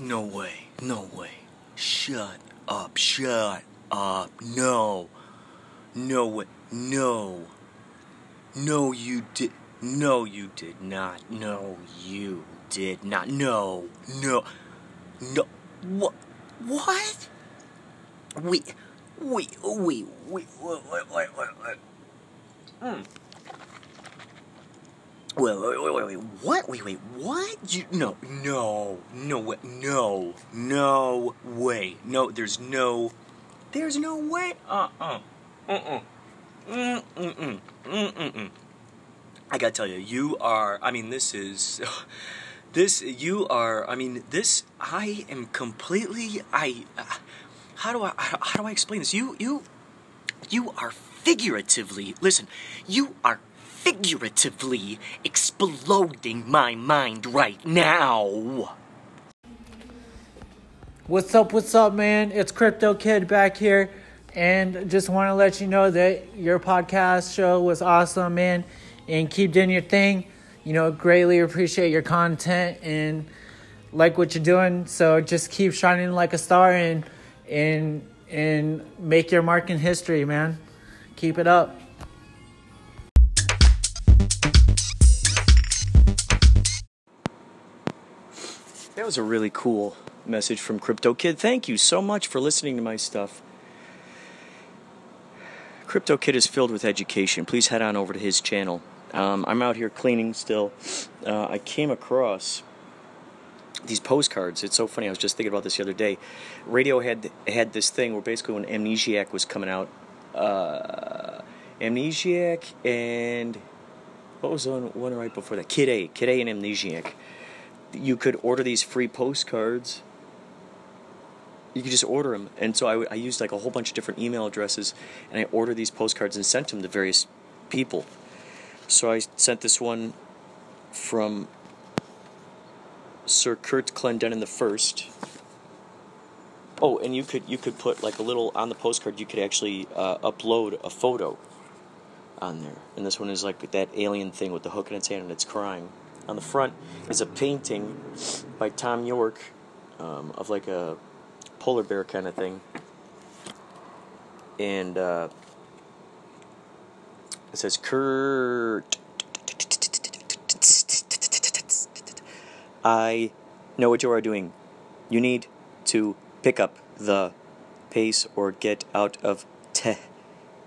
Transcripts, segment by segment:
No way. No way. Shut up. Shut up. No. No way. No. No, you did. No, you did not. No, you did not. No. No. No. What? What? Wait. Wait. Wait. Wait. Wait. Wait. Wait. wait. Mm. Wait, wait, wait, wait, wait, what? Wait, wait, what? You, no, no, no way, no, no way, no, there's no, there's no way, uh-uh, uh-uh, mm-mm, mm-mm, I gotta tell you, you are, I mean, this is, this, you are, I mean, this, I am completely, I, uh, how do I, how do I explain this? You, you, you are figuratively, listen, you are figuratively exploding my mind right now. What's up, what's up, man? It's Crypto Kid back here. And just want to let you know that your podcast show was awesome, man. And keep doing your thing. You know, greatly appreciate your content and like what you're doing. So just keep shining like a star and and and make your mark in history, man. Keep it up. Was a really cool message from Crypto Kid. Thank you so much for listening to my stuff. Crypto Kid is filled with education. Please head on over to his channel. Um, I'm out here cleaning still. Uh, I came across these postcards. It's so funny. I was just thinking about this the other day. Radiohead had this thing where basically when Amnesiac was coming out, uh, Amnesiac and what was one, one right before that? Kid A, Kid A and Amnesiac you could order these free postcards. You could just order them, and so I, I used like a whole bunch of different email addresses, and I ordered these postcards and sent them to various people. So I sent this one from Sir Kurt Clendenin the first. Oh, and you could you could put like a little on the postcard. You could actually uh, upload a photo on there, and this one is like that alien thing with the hook in its hand and it's crying on the front is a painting by Thom Yorke um, of like a polar bear kind of thing. And uh, it says, Kurt. I know what you are doing. You need to pick up the pace or get out of the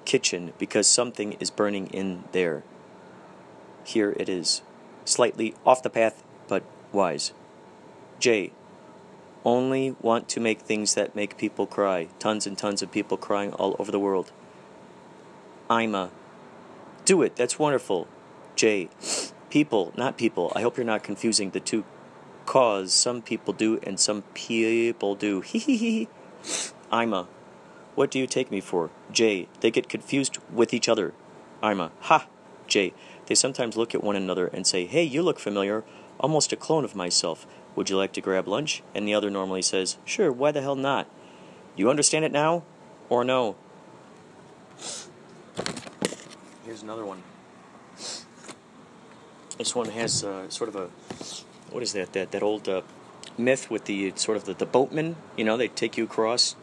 kitchen because something is burning in there. Here it is slightly off the path, but wise. J. Only want to make things that make people cry. Tons and tons of people crying all over the world. Ima. Do it. That's wonderful. J. People, not people. I hope you're not confusing the two. Cause some people do and some people do. Hee hee hee. Ima. What do you take me for? J. They get confused with each other. Ima. Ha. J. They sometimes look at one another and say, Hey, you look familiar, almost a clone of myself. Would you like to grab lunch? And the other normally says, Sure, why the hell not? You understand it now? Or no? Here's another one. This one has uh, sort of a what is that? That that old uh, myth with the sort of the, the boatman. You know, they take you across.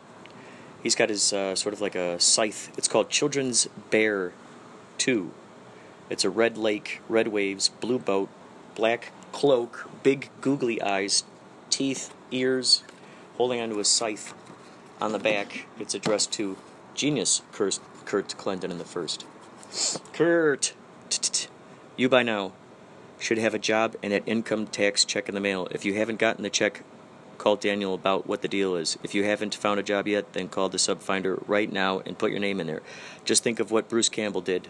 He's got his uh, sort of like a scythe. It's called Children's Bear Two. It's a red lake, red waves, blue boat, black cloak, big googly eyes, teeth, ears, holding onto a scythe. On the back, it's addressed to genius Kurt, Kurt Clendenin the first. Kurt, you by now should have a job and an income tax check in the mail. If you haven't gotten the check, call Daniel about what the deal is. If you haven't found a job yet, then call the subfinder right now and put your name in there. Just think of what Bruce Campbell did.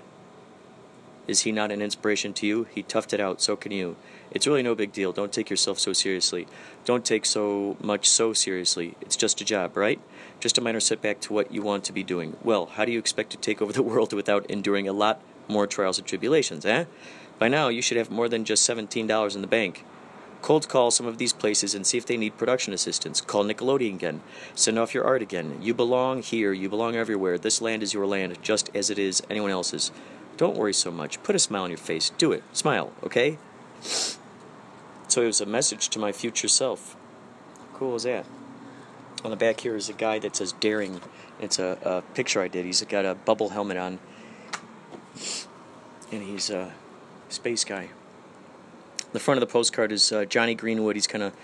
Is he not an inspiration to you? He toughed it out, so can you. It's really no big deal. Don't take yourself so seriously. Don't take so much so seriously. It's just a job, right? Just a minor setback to what you want to be doing. Well, how do you expect to take over the world without enduring a lot more trials and tribulations, eh? By now, you should have more than just $17 in the bank. Cold call some of these places and see if they need production assistance. Call Nickelodeon again. Send off your art again. You belong here. You belong everywhere. This land is your land, just as it is anyone else's. Don't worry so much. Put a smile on your face. Do it. Smile, okay? So it was a message to my future self. cool is that? On the back here is a guy that says daring. It's a, a picture I did. He's got a bubble helmet on. And he's a space guy. The front of the postcard is uh, Jonny Greenwood. He's kind of.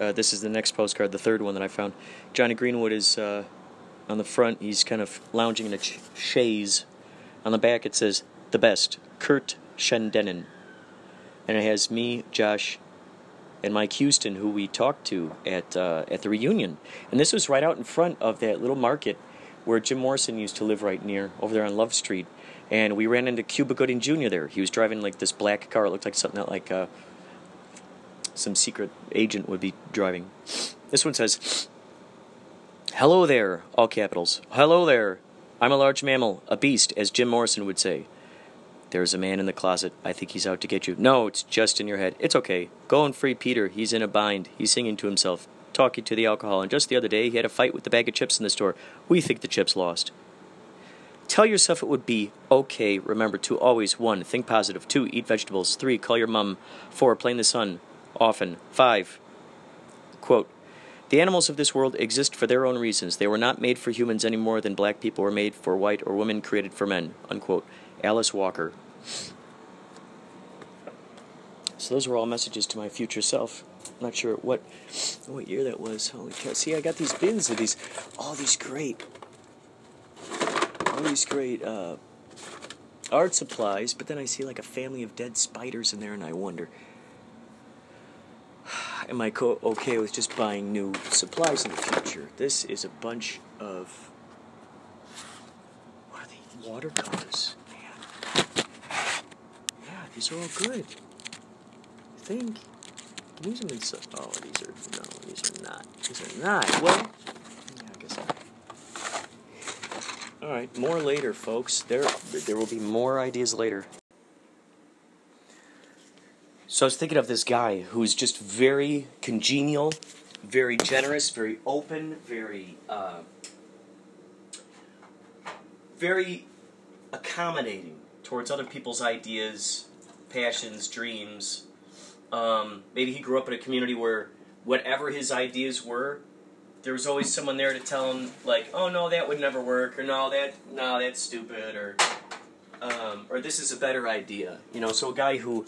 Uh, this is the next postcard, the third one that I found. Jonny Greenwood is uh, on the front. He's kind of lounging in a ch- chaise. On the back it says, The best, Kurt Clendenin. And it has me, Josh, and Mike Houston, who we talked to at uh, at the reunion. And this was right out in front of that little market where Jim Morrison used to live right near, over there on Love Street. And we ran into Cuba Gooding Jr. there. He was driving like this black car. It looked like something that like uh, some secret agent would be driving. This one says, "Hello there," all capitals. Hello there. I'm a large mammal, a beast, as Jim Morrison would say. There's a man in the closet. I think he's out to get you. No, it's just in your head. It's okay. Go and free Peter. He's in a bind. He's singing to himself, talking to the alcohol. And just the other day, he had a fight with the bag of chips in the store. We think the chips lost. Tell yourself it would be okay. Remember to always one, think positive. Two, eat vegetables. Three, call your mum. Four, play in the sun. Often. Five, quote, the animals of this world exist for their own reasons. They were not made for humans any more than black people were made for white or women created for men. Unquote. Alice Walker. So those were all messages to my future self. I'm not sure what what year that was. Holy cow! See, I got these bins of these, all these great, all these great uh, art supplies. But then I see like a family of dead spiders in there, and I wonder, am I okay with just buying new supplies in the future? This is a bunch of what are they? Watercolors. Man. Yeah, these are all good. I think. Can use them in some. Oh, these are no, these are not. These are not. Well, yeah, I guess. I... All right, more later, folks. There, there will be more ideas later. So I was thinking of this guy who's just very congenial, very generous, very open, very, uh, very accommodating towards other people's ideas, passions, dreams. Um, maybe he grew up in a community where whatever his ideas were, there was always someone there to tell him like, "Oh no, that would never work," or "No, that no, that's stupid," or um, or "This is a better idea." You know, so a guy who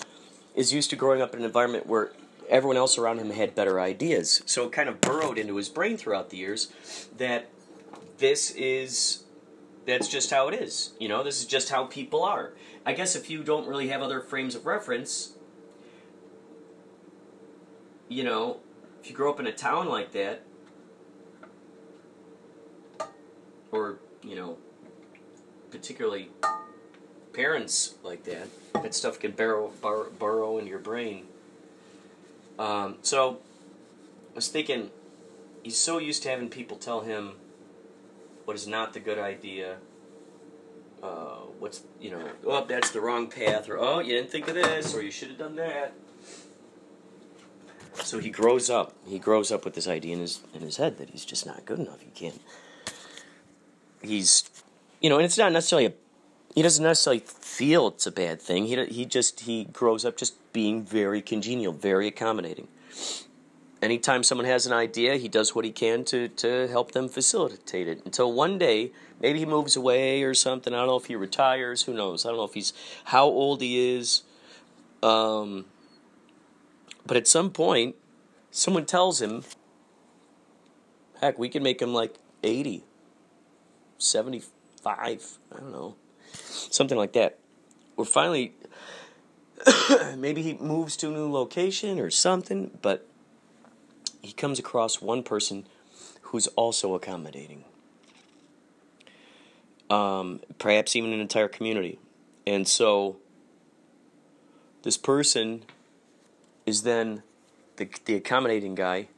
is used to growing up in an environment where everyone else around him had better ideas, so it kind of burrowed into his brain throughout the years that this is that's just how it is. You know, this is just how people are. I guess if you don't really have other frames of reference, you know, if you grow up in a town like that, or, you know, particularly parents like that, that stuff can burrow, burrow, burrow into your brain. Um, so, I was thinking, he's so used to having people tell him what is not the good idea. Uh, what's you know? Oh, that's the wrong path, or oh, you didn't think of this, or you should have done that. So he grows up. He grows up with this idea in his in his head that he's just not good enough. He can't. He's, you know, and it's not necessarily a. He doesn't necessarily feel it's a bad thing. He he just he grows up just being very congenial, very accommodating anytime someone has an idea, he does what he can to, to help them facilitate it. Until one day, maybe he moves away or something. I don't know if he retires. Who knows? I don't know if he's how old he is. Um, but at some point, someone tells him, heck, we can make him like 80, 75. I don't know. Something like that. We're finally. maybe he moves to a new location or something, but he comes across one person who's also accommodating. Um, perhaps even an entire community. And so this person is then the, the accommodating guy.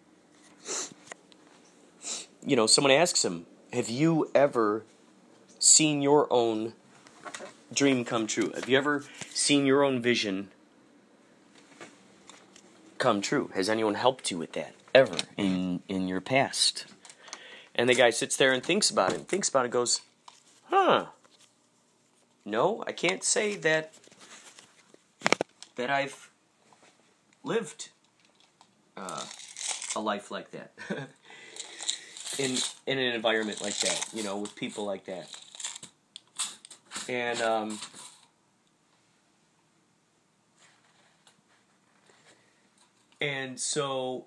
You know, someone asks him, Have you ever seen your own dream come true? Have you ever seen your own vision come true? Has anyone helped you with that? ever in in your past. And the guy sits there and thinks about it, and thinks about it, goes, "Huh? No, I can't say that that I've lived uh, a life like that. in in an environment like that, you know, with people like that. And um and so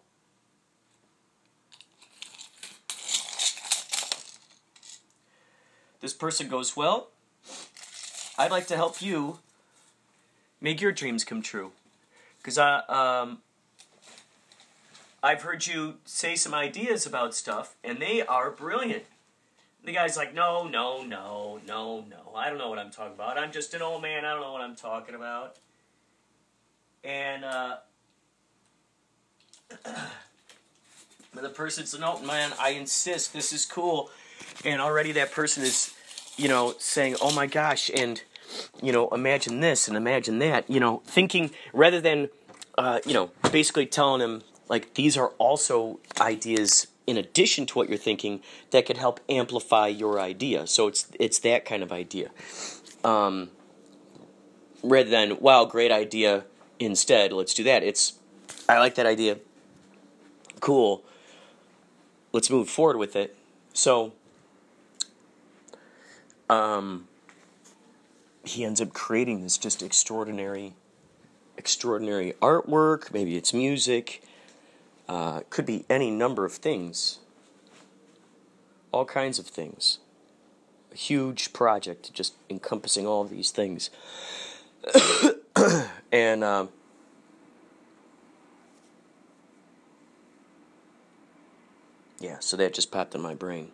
this person goes, "Well, I'd like to help you make your dreams come true." Cuz I um I've heard you say some ideas about stuff, and they are brilliant. The guy's like, no, no, no, no, no. I don't know what I'm talking about. I'm just an old man. I don't know what I'm talking about. And uh, the person's like, no, man. I insist. This is cool. And already that person is, you know, saying, oh my gosh, and you know, imagine this and imagine that. You know, thinking rather than, uh, you know, basically telling him like these are also ideas in addition to what you're thinking that could help amplify your idea. So it's it's that kind of idea. Um, rather than wow, great idea. Instead, let's do that. It's I like that idea. Cool. Let's move forward with it. So, um, he ends up creating this just extraordinary, extraordinary artwork. Maybe it's music uh, could be any number of things, all kinds of things. A huge project just encompassing all these things. and um, yeah, so that just popped in my brain.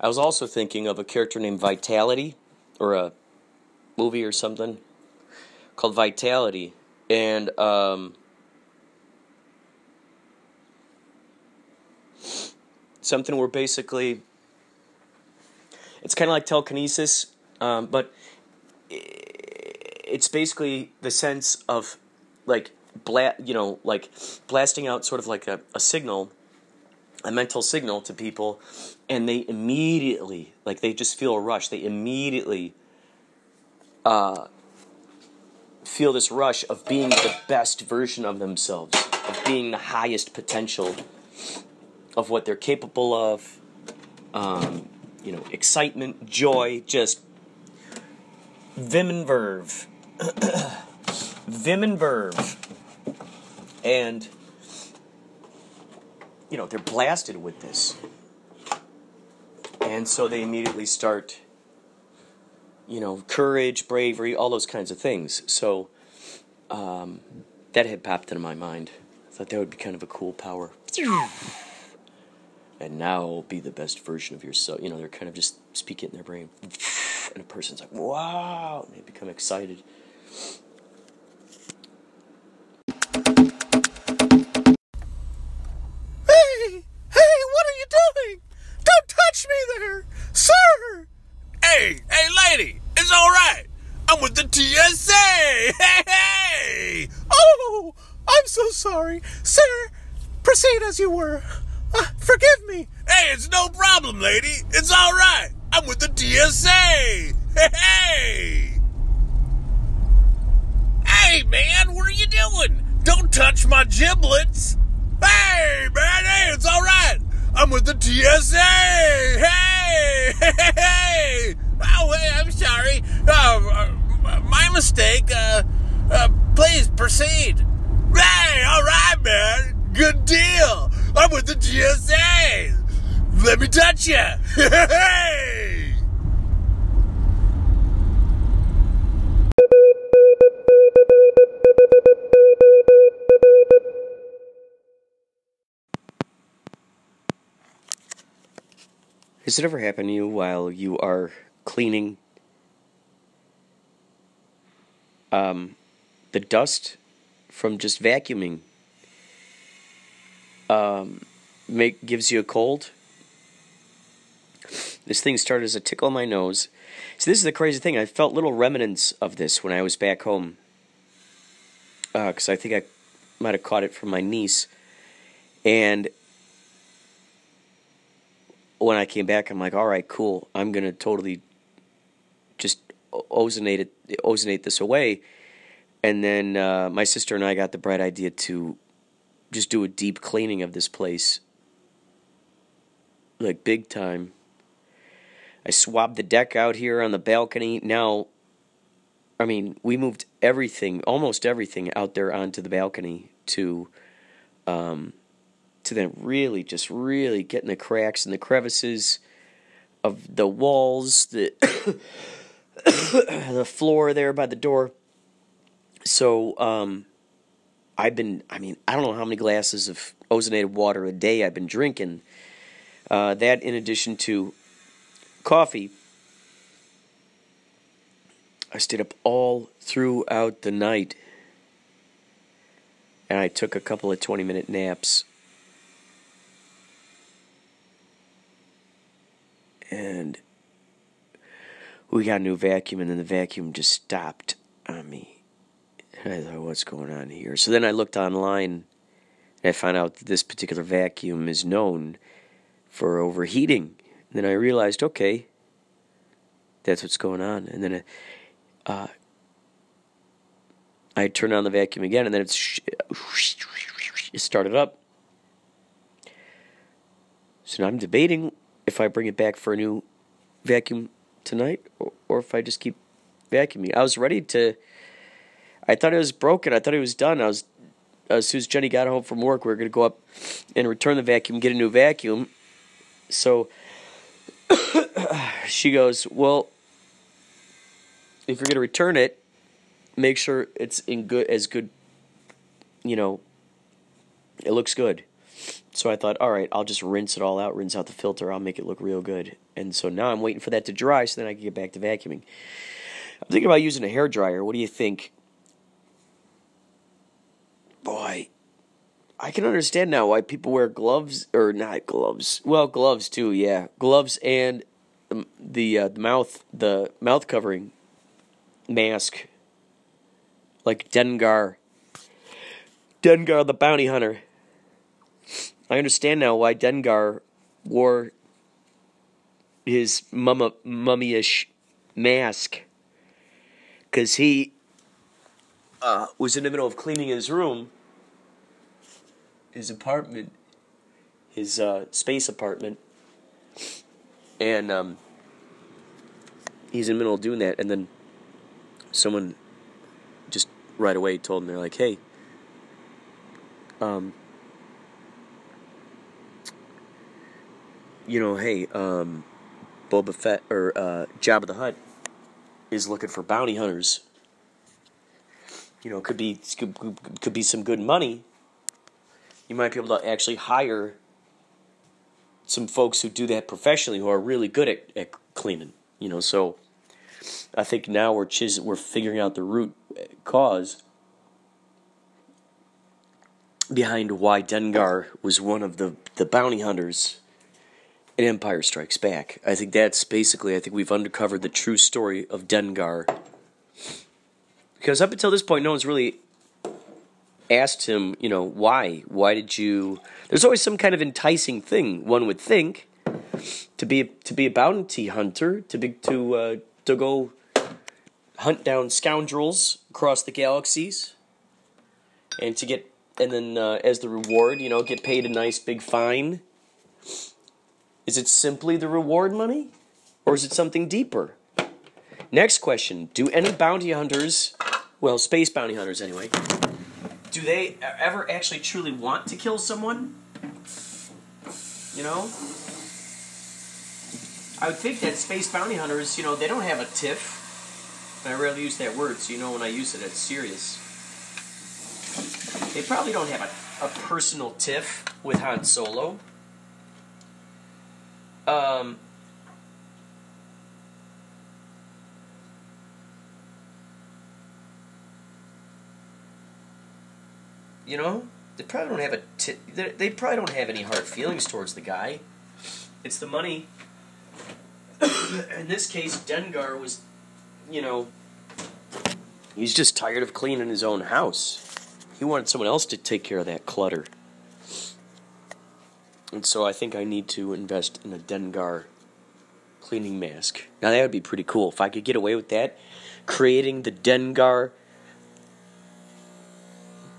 I was also thinking of a character named Vitality, or a movie or something called Vitality, and um, something where basically it's kind of like telekinesis, um, but it's basically the sense of like bla- you know like blasting out sort of like a, a signal a mental signal to people and they immediately like they just feel a rush. They immediately uh, feel this rush of being the best version of themselves of being the highest potential of what they're capable of, um, you know, excitement, joy, just vim and verve. vim and verve. And, you know, they're blasted with this. And so they immediately start, you know, courage, bravery, all those kinds of things. So um, that had popped into my mind. I thought that would be kind of a cool power and now be the best version of yourself. You know, they're kind of just speaking in their brain. And a person's like, wow, and they become excited. Hey, hey, what are you doing? Don't touch me there, sir! Hey, hey, lady, it's all right. I'm with the TSA. Hey, hey! Oh, I'm so sorry. Sir, proceed as you were. Uh, forgive me. Hey, it's no problem, lady. It's all right. I'm with the TSA. Hey, hey. Hey, man, what are you doing? Don't touch my giblets. Hey, man, hey, it's all right. I'm with the TSA. Hey, hey, hey. Oh, hey, I'm sorry. Uh, uh, my mistake. Uh, uh, please proceed. Hey, all right, man. Good deal. I'm with the GSA. Let me touch you. Hey! Has it ever happened to you while you are cleaning um, the dust from just vacuuming um, make gives you a cold? This thing started as a tickle in my nose. So this is the crazy thing. I felt little remnants of this when I was back home, because uh, I think I might have caught it from my niece, and when I came back, I'm like, all right, cool. I'm gonna totally just ozonate it, ozonate this away. And then uh, my sister and I got the bright idea to just do a deep cleaning of this place. Like big time. I swabbed the deck out here on the balcony. Now, I mean, we moved everything, almost everything, out there onto the balcony to, um, to then really just really getting the cracks and the crevices of the walls, the the floor there by the door. So, um, I've been, I mean, I don't know how many glasses of ozonated water a day I've been drinking. Uh, that, in addition to coffee, I stayed up all throughout the night. And I took a couple of 20 minute naps. And we got a new vacuum, and then the vacuum just stopped on me. I thought, what's going on here? So then I looked online and I found out that this particular vacuum is known for overheating. And then I realized, okay, that's what's going on. And then uh, I turned on the vacuum again, and then it's it started up. So now I'm debating if I bring it back for a new vacuum tonight, or, or if I just keep vacuuming. I was ready to I thought it was broken. I thought it was done. I was as soon as Jenny got home from work, we were going to go up and return the vacuum, get a new vacuum. So she goes, "Well, if you're going to return it, make sure it's in good as good, you know, it looks good." So I thought, "All right, I'll just rinse it all out, rinse out the filter, I'll make it look real good." And so now I'm waiting for that to dry so then I can get back to vacuuming. I'm thinking about using a hair dryer. What do you think? Boy, I can understand now why people wear gloves or not gloves. Well, gloves too. Yeah, gloves and the uh, the mouth the mouth covering mask, like Dengar. Dengar the bounty hunter. I understand now why Dengar wore his mumma, mummy-ish mask. Because he uh, was in the middle of cleaning his room his apartment, his uh, space apartment, and um, he's in the middle of doing that, and then someone just right away told him they're like, "Hey, um, you know, hey, um, Boba Fett or uh, Jabba the Hutt is looking for bounty hunters. You know, could be could, could be some good money." You might be able to actually hire some folks who do that professionally who are really good at, at cleaning. You know, so I think now we're chis- we're figuring out the root cause behind why Dengar was one of the, the bounty hunters in Empire Strikes Back. I think that's basically I think we've uncovered the true story of Dengar. Because up until this point no one's really asked him, you know, why? Why did you? There's always some kind of enticing thing one would think to be to be a bounty hunter, to be to uh, to go hunt down scoundrels across the galaxies, and to get and then uh, as the reward, you know, get paid a nice big fine. Is it simply the reward money, or is it something deeper? Next question: Do any bounty hunters, well, space bounty hunters anyway, do they ever actually truly want to kill someone? You know? I would think that space bounty hunters, you know, they don't have a tiff. I rarely use that word, so you know when I use it, it's serious. They probably don't have a, a personal tiff with Han Solo. Um, You know, they probably don't have a. T- they probably don't have any hard feelings towards the guy. It's the money. In this case, Dengar was, you know, he's just tired of cleaning his own house. He wanted someone else to take care of that clutter. And so I think I need to invest in a Dengar cleaning mask. Now that would be pretty cool if I could get away with that, creating the Dengar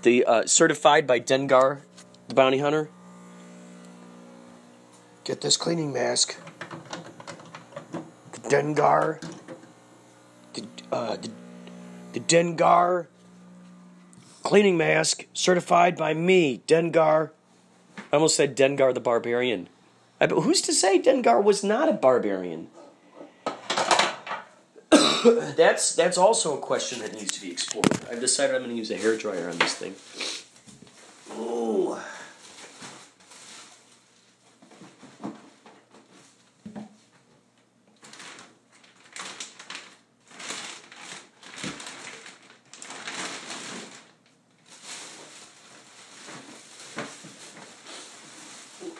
the uh, certified by Dengar the bounty hunter. Get this cleaning mask. The Dengar. The, uh, the, the Dengar cleaning mask certified by me, Dengar. I almost said Dengar the Barbarian. I, but who's to say Dengar was not a barbarian? That's that's also a question that needs to be explored. I've decided I'm going to use a hair dryer on this thing. Ooh.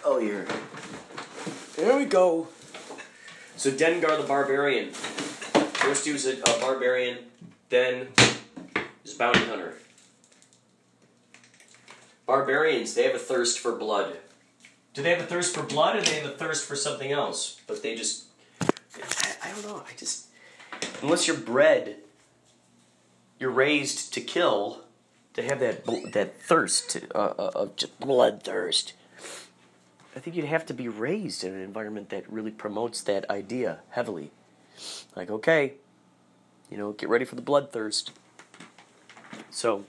Oh, here. There we go. So Dengar the Barbarian. First he was a, a barbarian, then he's a bounty hunter. Barbarians, they have a thirst for blood. Do they have a thirst for blood or do they have a thirst for something else? But they just. I, I don't know. I just. Unless you're bred, you're raised to kill, to have that bl- that thirst, to, uh, uh, of just blood thirst. I think you'd have to be raised in an environment that really promotes that idea heavily. Like, okay, you know, get ready for the bloodthirst. So,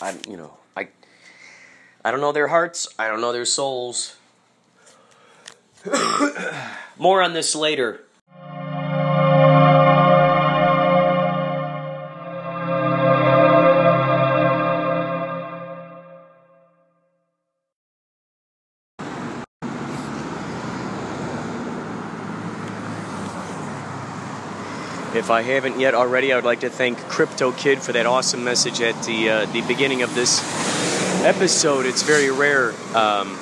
I'm, you know, I, I don't know their hearts. I don't know their souls. More on this later. If I haven't yet already, I would like to thank Crypto Kid for that awesome message at the uh, the beginning of this episode. It's very rare um,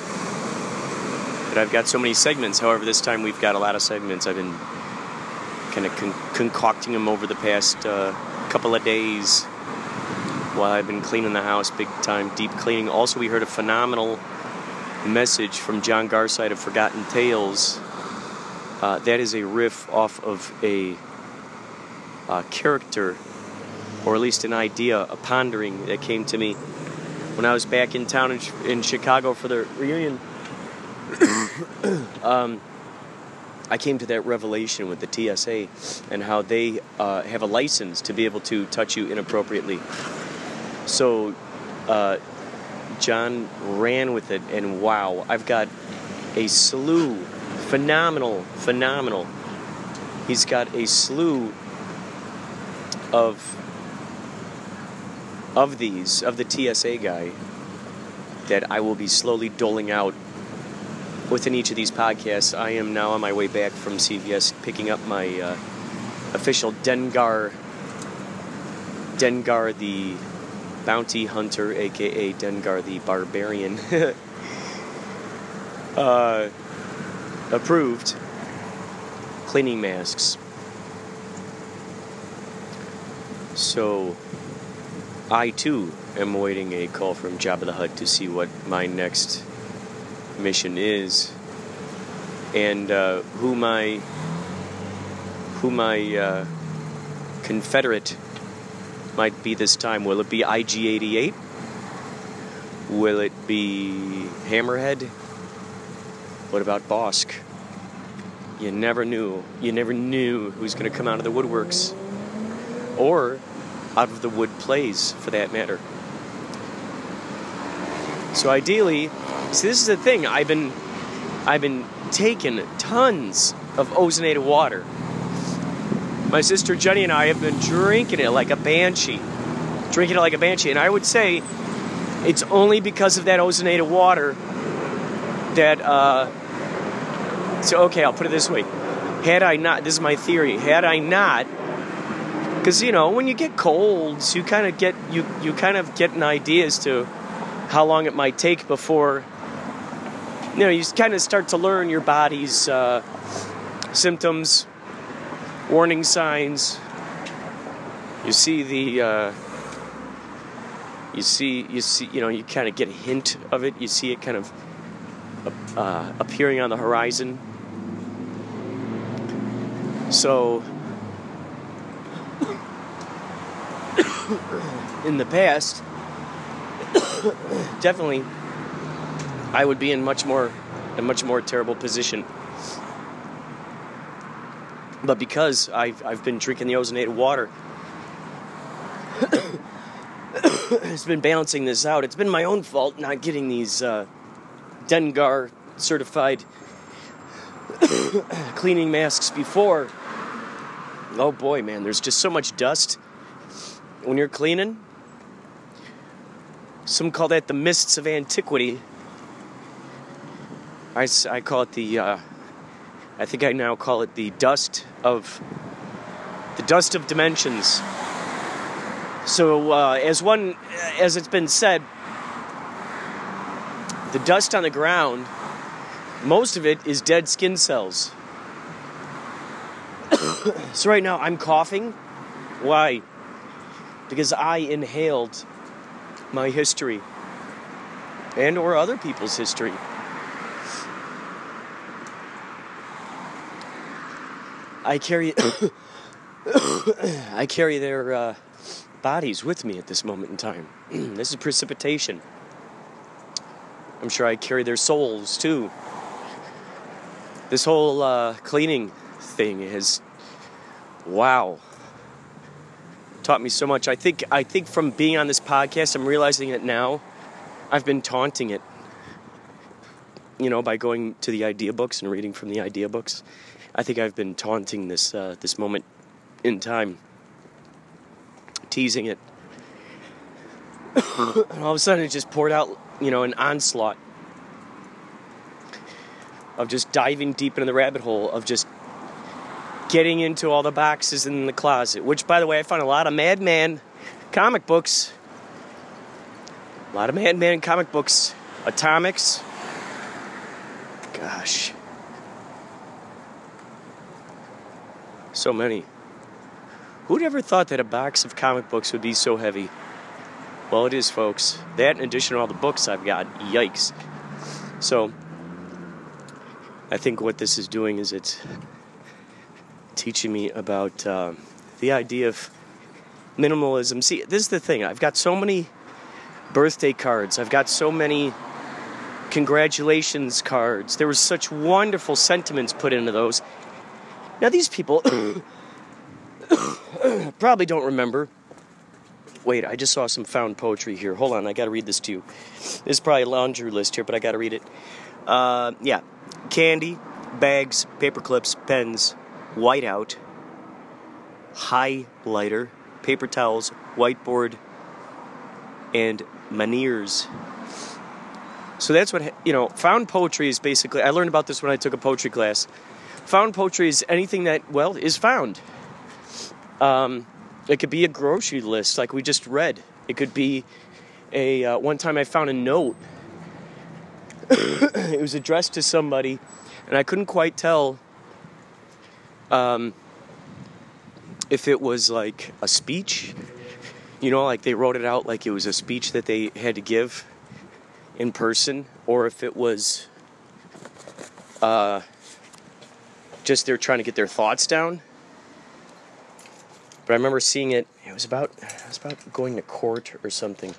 that I've got so many segments. However, this time we've got a lot of segments. I've been kind of con- concocting them over the past uh, couple of days while I've been cleaning the house, big time deep cleaning. Also, we heard a phenomenal message from John Garside of Forgotten Tales. Uh, that is a riff off of a uh, character, or at least an idea, a pondering that came to me when I was back in town in, in Chicago for the reunion. um, I came to that revelation with the TSA and how they uh, have a license to be able to touch you inappropriately. So, uh, John ran with it, and wow, I've got a slew, phenomenal, phenomenal. He's got a slew of of these of the TSA guy that I will be slowly doling out within each of these podcasts. I am now on my way back from CVS picking up my uh, official Dengar Dengar the bounty hunter, aka Dengar the barbarian, uh, approved cleaning masks. So, I too am waiting a call from Jabba the Hutt to see what my next mission is, and uh, who my who my uh, Confederate might be this time. Will it be IG-88? Will it be Hammerhead? What about Bossk? You never knew. You never knew who's going to come out of the woodworks or out of the wood plays for that matter. So ideally, see this is the thing, I've been I've been taking tons of ozonated water. My sister Jenny and I have been drinking it like a banshee. Drinking it like a banshee. And I would say it's only because of that ozonated water that uh so okay, I'll put it this way. Had I not this is my theory, had I not because you know when you get colds you kind of get you you kind of get an idea as to how long it might take before you know you kind of start to learn your body's uh, symptoms warning signs. You see the uh, you see you see you know you kind of get a hint of it. You see it kind of uh, appearing on the horizon. So in the past, definitely, I would be in much more, a much more terrible position. But because I've, I've been drinking the ozonated water, it's been balancing this out. It's been my own fault not getting these uh, Dengar certified cleaning masks before. Oh boy, man, there's just so much dust when you're cleaning. Some call that the mists of antiquity. I, I call it the, uh, I think I now call it the dust of, the dust of dimensions. So, uh, as one, as it's been said, the dust on the ground, most of it is dead skin cells. so right now I'm coughing. Why? Because I inhaled my history and or other people's history. I carry I carry their uh, bodies with me at this moment in time. this is precipitation. I'm sure I carry their souls too. This whole uh, cleaning thing has, wow, taught me so much. I think I think from being on this podcast, I'm realizing it now. I've been taunting it, you know, by going to the idea books and reading from the idea books. I think I've been taunting this uh, this moment in time, teasing it. and all of a sudden, it just poured out, you know, an onslaught of just diving deep into the rabbit hole of just getting into all the boxes in the closet. Which, by the way, I found a lot of Madman comic books. A lot of Madman comic books. Atomics. Gosh. So many. Who'd ever thought that a box of comic books would be so heavy? Well, it is, folks. That, in addition to all the books I've got, yikes. So, I think what this is doing is it's teaching me about uh, the idea of minimalism. See, this is the thing. I've got so many birthday cards. I've got so many congratulations cards. There was such wonderful sentiments put into those. Now these people probably don't remember. Wait, I just saw some found poetry here. Hold on, I got to read this to you. This is probably a laundry list here, but I got to read it. Uh, yeah, candy, bags, paper clips, pens, whiteout, highlighter, paper towels, whiteboard, and maniers. So that's what, you know, found poetry is basically, I learned about this when I took a poetry class. Found poetry is anything that, well, is found. Um, it could be a grocery list like we just read. It could be a, uh, one time I found a note. it was addressed to somebody, and I couldn't quite tell um, if it was like a speech. You know, like they wrote it out like it was a speech that they had to give in person, or if it was uh, just they're trying to get their thoughts down. But I remember seeing it. It was about it was about going to court or something.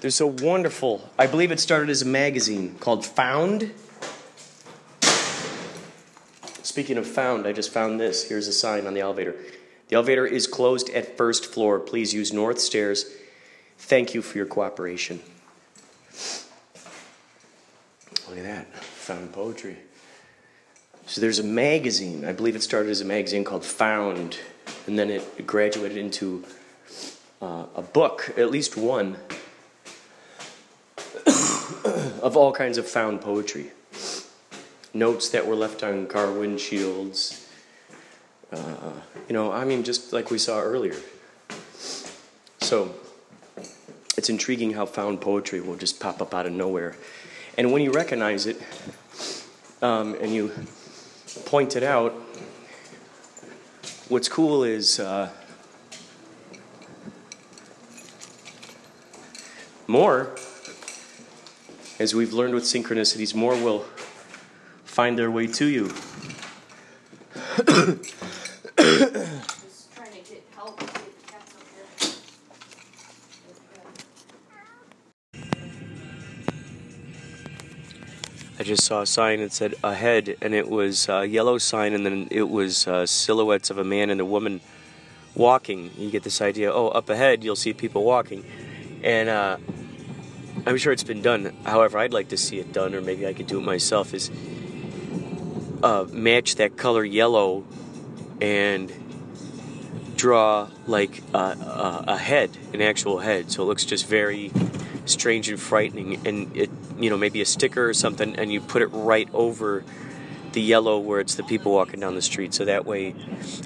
There's a wonderful. I believe it started as a magazine called Found. Speaking of found, I just found this. Here's a sign on the elevator. The elevator is closed at first floor. Please use north stairs. Thank you for your cooperation. Look at that. Found poetry. So there's a magazine. I believe it started as a magazine called Found, and then it graduated into uh, a book, at least one, of all kinds of found poetry. Notes that were left on car windshields. Uh, you know, I mean, just like we saw earlier. So it's intriguing how found poetry will just pop up out of nowhere. And when you recognize it um, and you point it out, what's cool is uh, more, as we've learned with synchronicities, more will find their way to you. I just saw a sign that said ahead, and it was a yellow sign, and then it was uh, silhouettes of a man and a woman walking. You get this idea oh, up ahead, you'll see people walking. And uh, I'm sure it's been done. However, I'd like to see it done, or maybe I could do it myself. Is uh, match that color yellow and draw like a, a, a head, an actual head. So it looks just very strange and frightening. And it you know, maybe a sticker or something, and you put it right over the yellow where it's the people walking down the street. So that way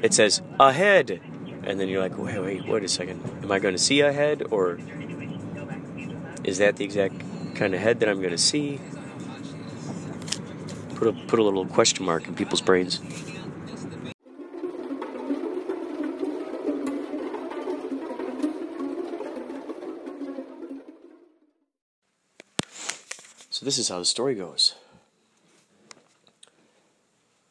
it says ahead. And then you're like, wait, wait, wait a second. Am I going to see a head? Or is that the exact kind of head that I'm going to see? Put a, put a little question mark in people's brains. So this is how the story goes.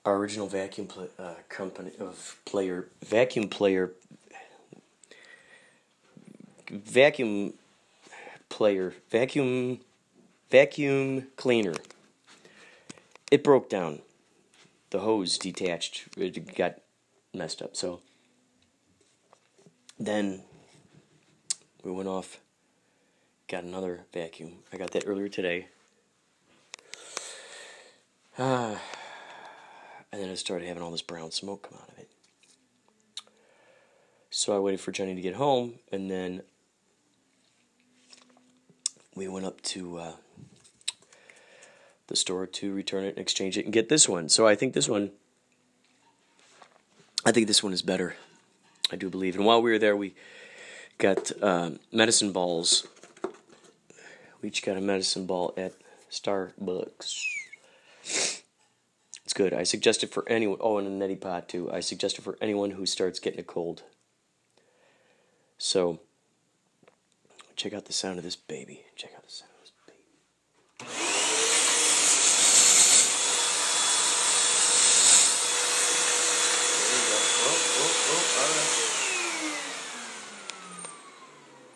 Our original vacuum pl- uh, company of player vacuum player vacuum player vacuum vacuum cleaner. It broke down. The hose detached. It got messed up. So then we went off. Got another vacuum. I got that earlier today. Uh, and then it started having all this brown smoke come out of it. So I waited for Jenny to get home, and then we went up to uh, the store to return it and exchange it and get this one. So I think this one, I think this one is better. I do believe. And while we were there, we got uh, medicine balls. We each got a medicine ball at Starbucks. It's good. I suggest it for anyone. Oh, and a neti pot too. I suggest it for anyone who starts getting a cold. So, check out the sound of this baby. Check out the sound of this baby.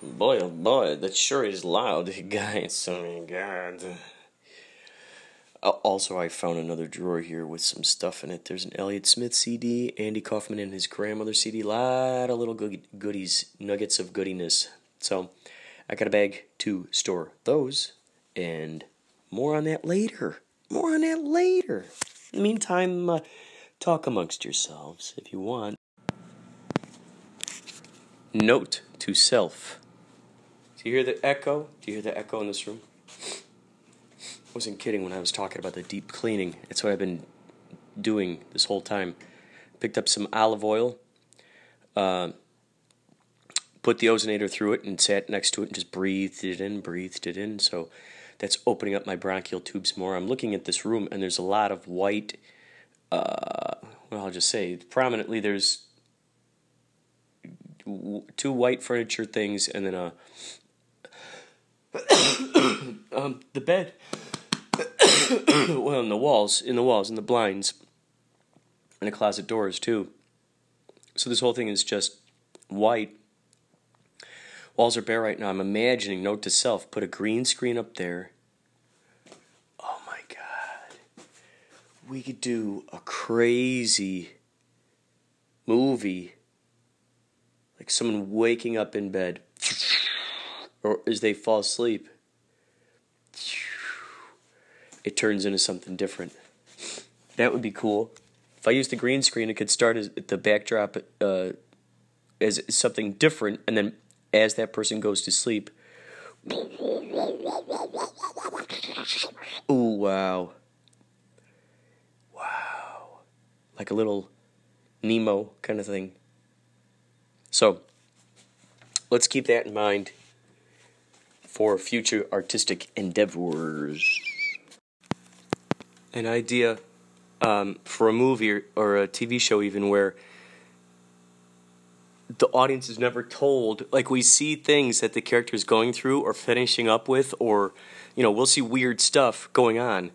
Boy, oh boy, that sure is loud, guys. Oh my god. Uh, also, I found another drawer here with some stuff in it. There's an Elliott Smith CD, Andy Kaufman and his grandmother CD, lot of little goodies, nuggets of goodiness. So, I got a bag to store those, and more on that later. More on that later. In the meantime, uh, talk amongst yourselves if you want. Note to self. Do you hear the echo? Do you hear the echo in this room? I wasn't kidding when I was talking about the deep cleaning. It's what I've been doing this whole time. Picked up some olive oil, uh, put the ozonator through it, and sat next to it and just breathed it in, breathed it in. So that's opening up my bronchial tubes more. I'm looking at this room, and there's a lot of white. Uh, well, I'll just say prominently there's two white furniture things, and then a um, the bed. well, in the walls, in the walls, in the blinds, and the closet doors too. So this whole thing is just white. Walls are bare right now. I'm imagining, note to self, put a green screen up there. Oh my god. We could do a crazy movie. Someone waking up in bed. Or as they fall asleep it turns into something different. That would be cool. If I use the green screen, it could start as the backdrop uh, as something different, and then as that person goes to sleep. Ooh, wow. Wow. Like a little Nemo kind of thing. So, let's keep that in mind for future artistic endeavors an idea um, for a movie or, a TV show, even where the audience is never told. Like we see things that the character is going through or finishing up with, or you know, we'll see weird stuff going on.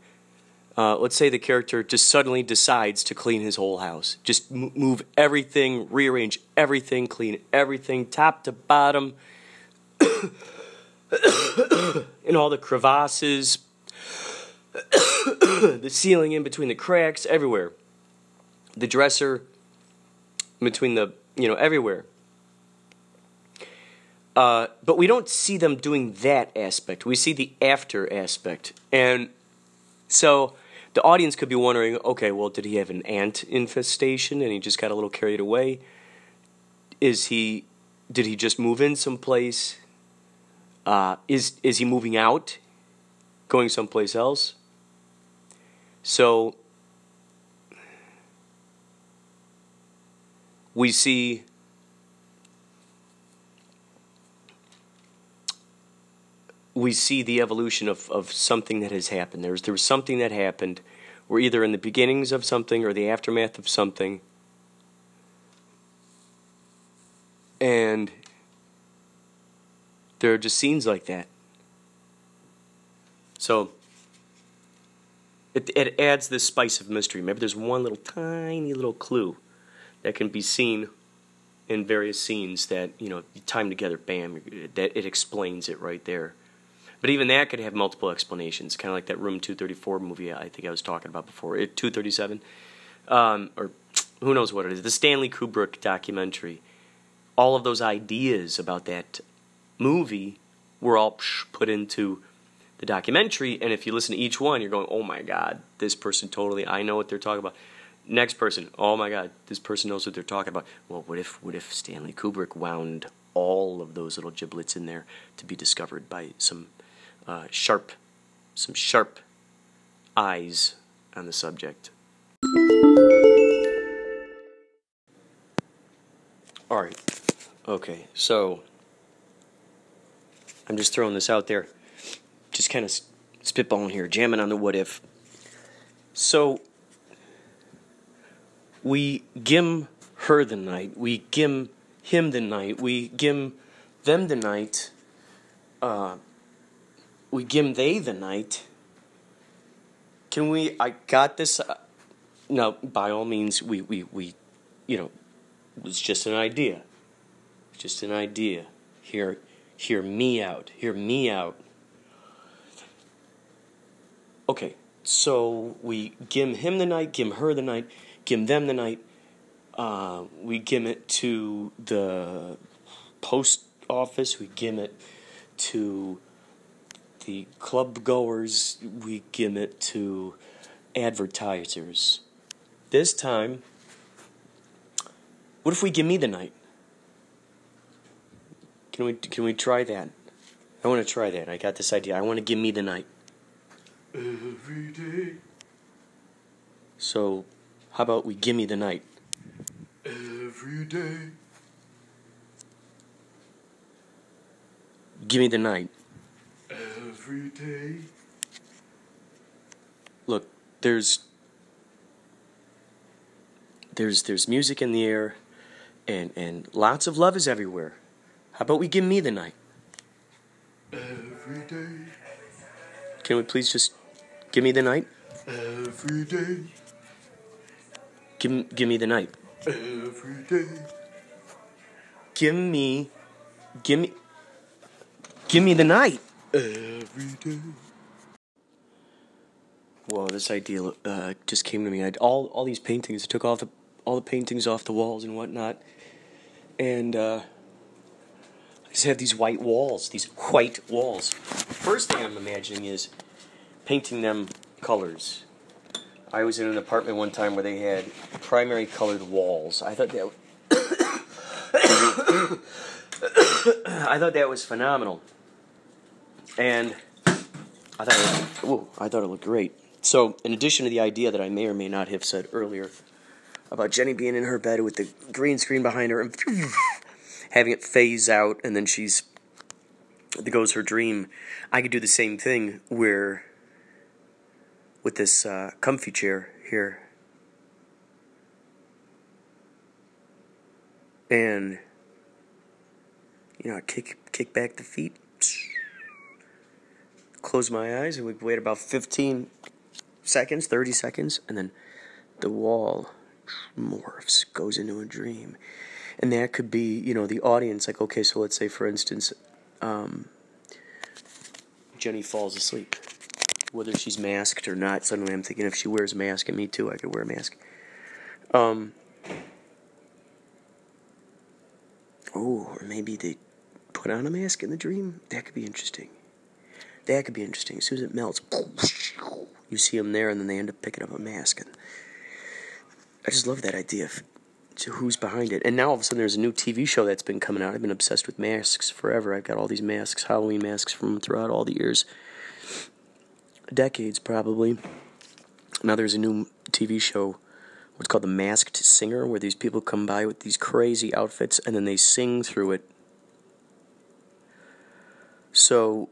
Uh, let's say the character just suddenly decides to clean his whole house, just move everything, rearrange everything, clean everything, top to bottom, in all the crevasses. the ceiling in between the cracks, everywhere. The dresser, between the, you know, everywhere. Uh, but we don't see them doing that aspect. We see the after aspect. And so the audience could be wondering okay, well, did he have an ant infestation and he just got a little carried away? Is he, did he just move in someplace? Uh, is, is he moving out, going someplace else? So we see we see the evolution of, of something that has happened. There's there was something that happened. We're either in the beginnings of something or the aftermath of something. And there are just scenes like that. So it, it adds this spice of mystery. Maybe there's one little tiny little clue that can be seen in various scenes that, you know, you time together, bam, that it explains it right there. But even that could have multiple explanations, kind of like that Room 234 movie I think I was talking about before, it, 237, um, or who knows what it is, the Stanley Kubrick documentary. All of those ideas about that movie were all put into the documentary, and if you listen to each one, you're going, oh my god, this person totally, I know what they're talking about. Next person, oh my god, this person knows what they're talking about. Well, what if, what if Stanley Kubrick wound all of those little giblets in there to be discovered by some uh, sharp, some sharp eyes on the subject. All right. Okay. So I'm just throwing this out there, just kind of spitballing here, jamming on the what if. So we gim her the night, we gim him the night, we gim them the night. Uh, we give they the night. Can we? I got this. Uh, no, by all means, we, we, we, you know, it's just an idea. Just an idea. Hear, hear me out. Hear me out. Okay, so we give him the night, give her the night, give them the night. Uh, we give it to the post office. We give it to the club goers, we give it to advertisers. This time, what if we give me the night? Can we can we try that? I want to try that. I got this idea. I want to give me the night. Every day. So, how about we give me the night? Every day. Give me the night every day. Look, there's there's there's music in the air and and lots of love is everywhere. How about we give me the night? Every day. Can we please just give me the night? Every day. Give give me the night. Every day. Give me give me give me the night every day. Whoa, this idea uh, just came to me. I'd, all all these paintings. I took off the, all the paintings off the walls and whatnot, and uh, I just have these white walls. These white walls. First thing I'm imagining is painting them colors. I was in an apartment one time where they had primary colored walls. I thought that. I thought that was phenomenal and I thought it looked, I thought it looked great. So, in addition to the idea that I may or may not have said earlier about Jenny being in her bed with the green screen behind her and having it phase out, and then she's there goes her dream. I could do the same thing where with this uh, comfy chair here, and you know, kick kick back the feet close my eyes and we wait about 15 seconds, 30 seconds, and then the wall morphs, goes into a dream. And that could be, you know, the audience, like, okay, so let's say, for instance, um, Jenny falls asleep. whether she's masked or not. Suddenly, I'm thinking if she wears a mask, and me too, I could wear a mask. Um. Oh, or maybe they put on a mask in the dream. That could be interesting. That could be interesting. As soon as it melts, you see them there, and then they end up picking up a mask. And I just love that idea of who's behind it. And now all of a sudden, there's a new TV show that's been coming out. I've been obsessed with masks forever. I've got all these masks, Halloween masks from throughout all the years, decades probably. Now there's a new TV show what's called the Masked Singer, where these people come by with these crazy outfits and then they sing through it. So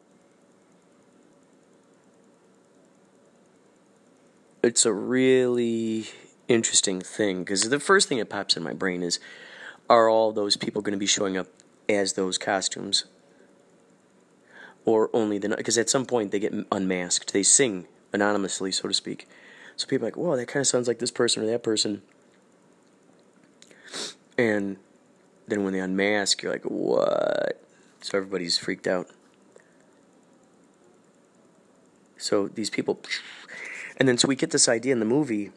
it's a really interesting thing because the first thing that pops in my brain is are all those people going to be showing up as those costumes? Or only the because at some point they get unmasked. They sing anonymously so to speak. So people are like whoa that kind of sounds like this person or that person. And then when they unmask you're like what? So everybody's freaked out. So these people and then so we get this idea in the movie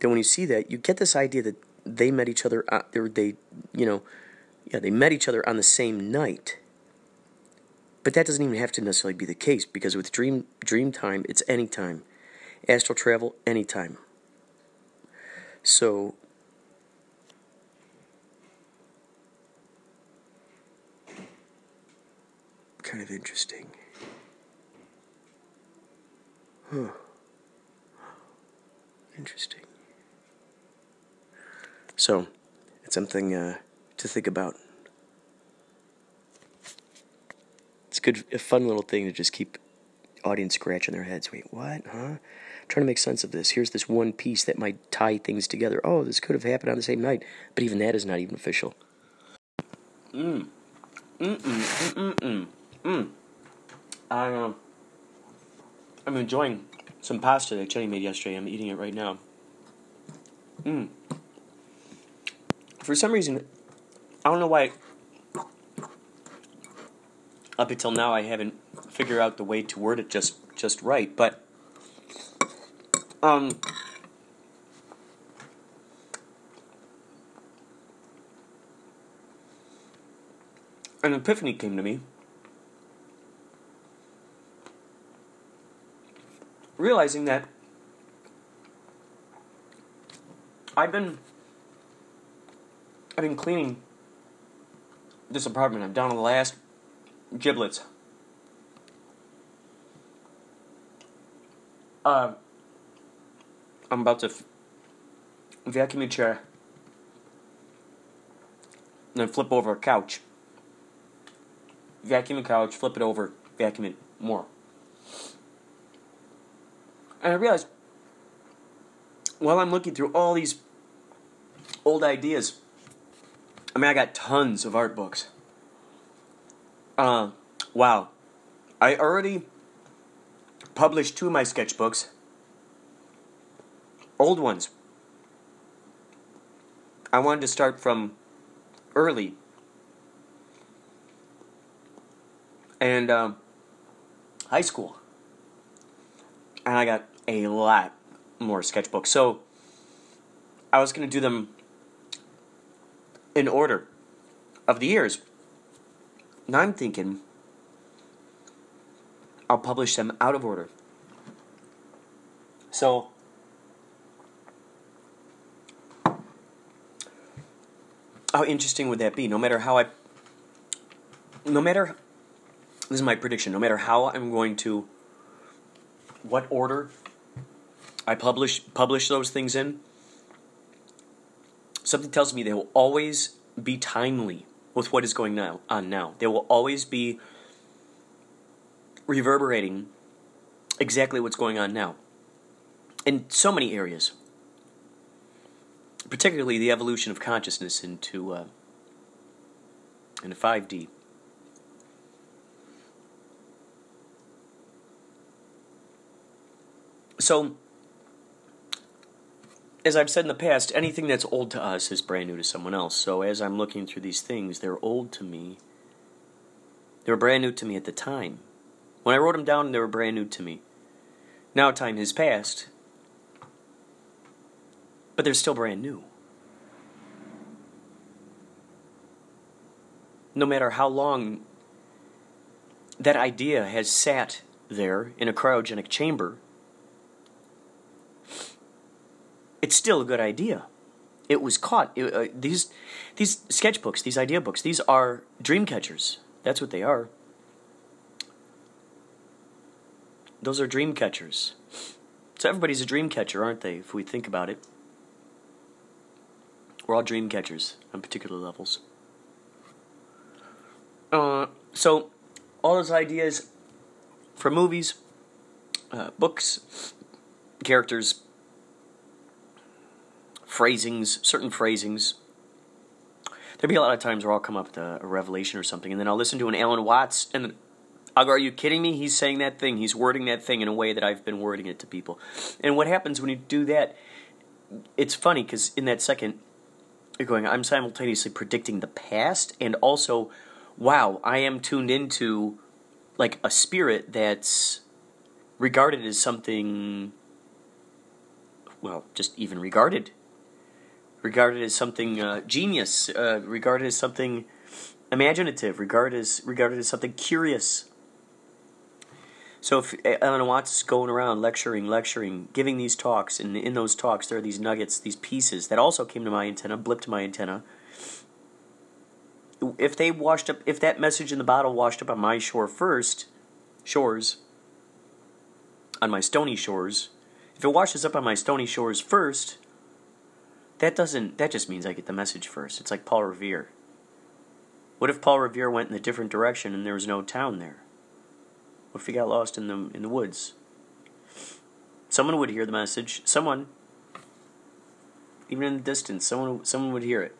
then when you see that, you get this idea that they met each other, uh, or they, you know, yeah, they met each other on the same night. But that doesn't even have to necessarily be the case because with dream dream time, it's anytime. Astral travel, anytime. So kind of interesting. Huh. Interesting. So, it's something uh, to think about. It's good, a fun little thing to just keep audience scratching their heads. Wait, what? Huh? Trying to make sense of this. Here's this one piece that might tie things together. Oh, this could have happened on the same night, but even that is not even official. Mmm. Mm mm mm mm mm. I um. I'm enjoying some pasta that Jenny made yesterday. I'm eating it right now. Mmm for some reason, I don't know why. Up until now, I haven't figured out the way to word it just just right, but um. An epiphany came to me. Realizing that I've been I've been cleaning this apartment. I'm down to the last giblets. Uh, I'm about to f- vacuum a chair, and then flip over a couch. Vacuum a couch, flip it over, vacuum it more. And I realized while I'm looking through all these old ideas I mean, I got tons of art books. Uh, wow. I already published two of my sketchbooks. Old ones. I wanted to start from early. And um, high school. And I got a lot more sketchbooks. So I was going to do them in order of the years. Now I'm thinking I'll publish them out of order. So how interesting would that be? No matter how I no matter this is my prediction, no matter how I'm going to what order I publish publish those things in, something tells me they will always be timely with what is going now, on now. They will always be reverberating exactly what's going on now in so many areas, particularly the evolution of consciousness into uh, into 5D. So as I've said in the past, anything that's old to us is brand new to someone else. So as I'm looking through these things, they're old to me. They were brand new to me at the time. When I wrote them down, they were brand new to me. Now time has passed, but they're still brand new. No matter how long that idea has sat there in a cryogenic chamber, it's still a good idea. It was caught. It, uh, these these sketchbooks, these idea books, these are dream catchers. That's what they are. Those are dream catchers. So everybody's a dream catcher, aren't they? If we think about it, we're all dream catchers on particular levels. Uh, so all those ideas for movies, uh, books, characters, phrasings, certain phrasings. There'd be a lot of times where I'll come up with a, a revelation or something, and then I'll listen to an Alan Watts, and I'll go, Are you kidding me? He's saying that thing. He's wording that thing in a way that I've been wording it to people. And what happens when you do that? It's funny because in that second, you're going, I'm simultaneously predicting the past and also, wow, I am tuned into like a spirit that's regarded as something, well, just even regarded. Regarded as something uh, genius, uh, regarded as something imaginative, regarded as regarded as something curious, so if Alan Watts is going around lecturing, lecturing, giving these talks, and in those talks there are these nuggets, these pieces that also came to my antenna, blipped my antenna. If they washed up, if that message in the bottle washed up on my shore first, shores, on my stony shores, if it washes up on my stony shores first, that doesn't, that just means I get the message first. It's like Paul Revere. What if Paul Revere went in a different direction and there was no town there? What if he got lost in the in the woods? Someone would hear the message. Someone, even in the distance, someone someone would hear it.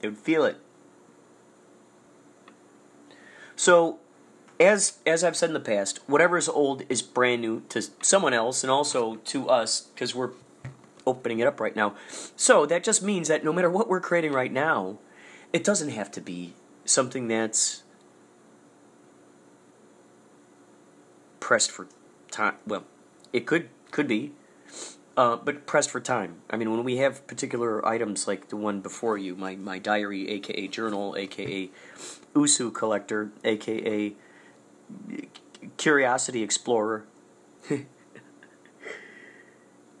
They would feel it. So, as as I've said in the past, whatever is old is brand new to someone else and also to us because we're opening it up right now. So that just means that no matter what we're creating right now, it doesn't have to be something that's pressed for time. Well, it could could be, uh, but pressed for time. I mean, when we have particular items like the one before you, my my diary, aka journal, aka Usu collector, aka curiosity explorer.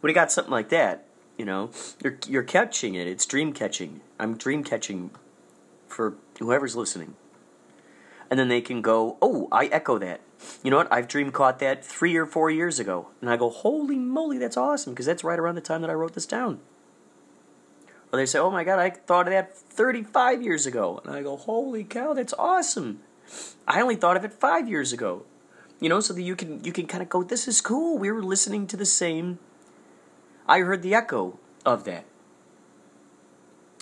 when you got something like that, you know, you're you're catching it. It's dream catching. I'm dream catching for whoever's listening. And then they can go, "Oh, I echo that." you know what? I've dream caught that three or four years ago. And I go, holy moly, that's awesome, because that's right around the time that I wrote this down. Or they say, oh my God, I thought of that 35 years ago. And I go, holy cow, that's awesome. I only thought of it five years ago. You know, so that you can you can kind of go, this is cool. We were listening to the same. I heard the echo of that.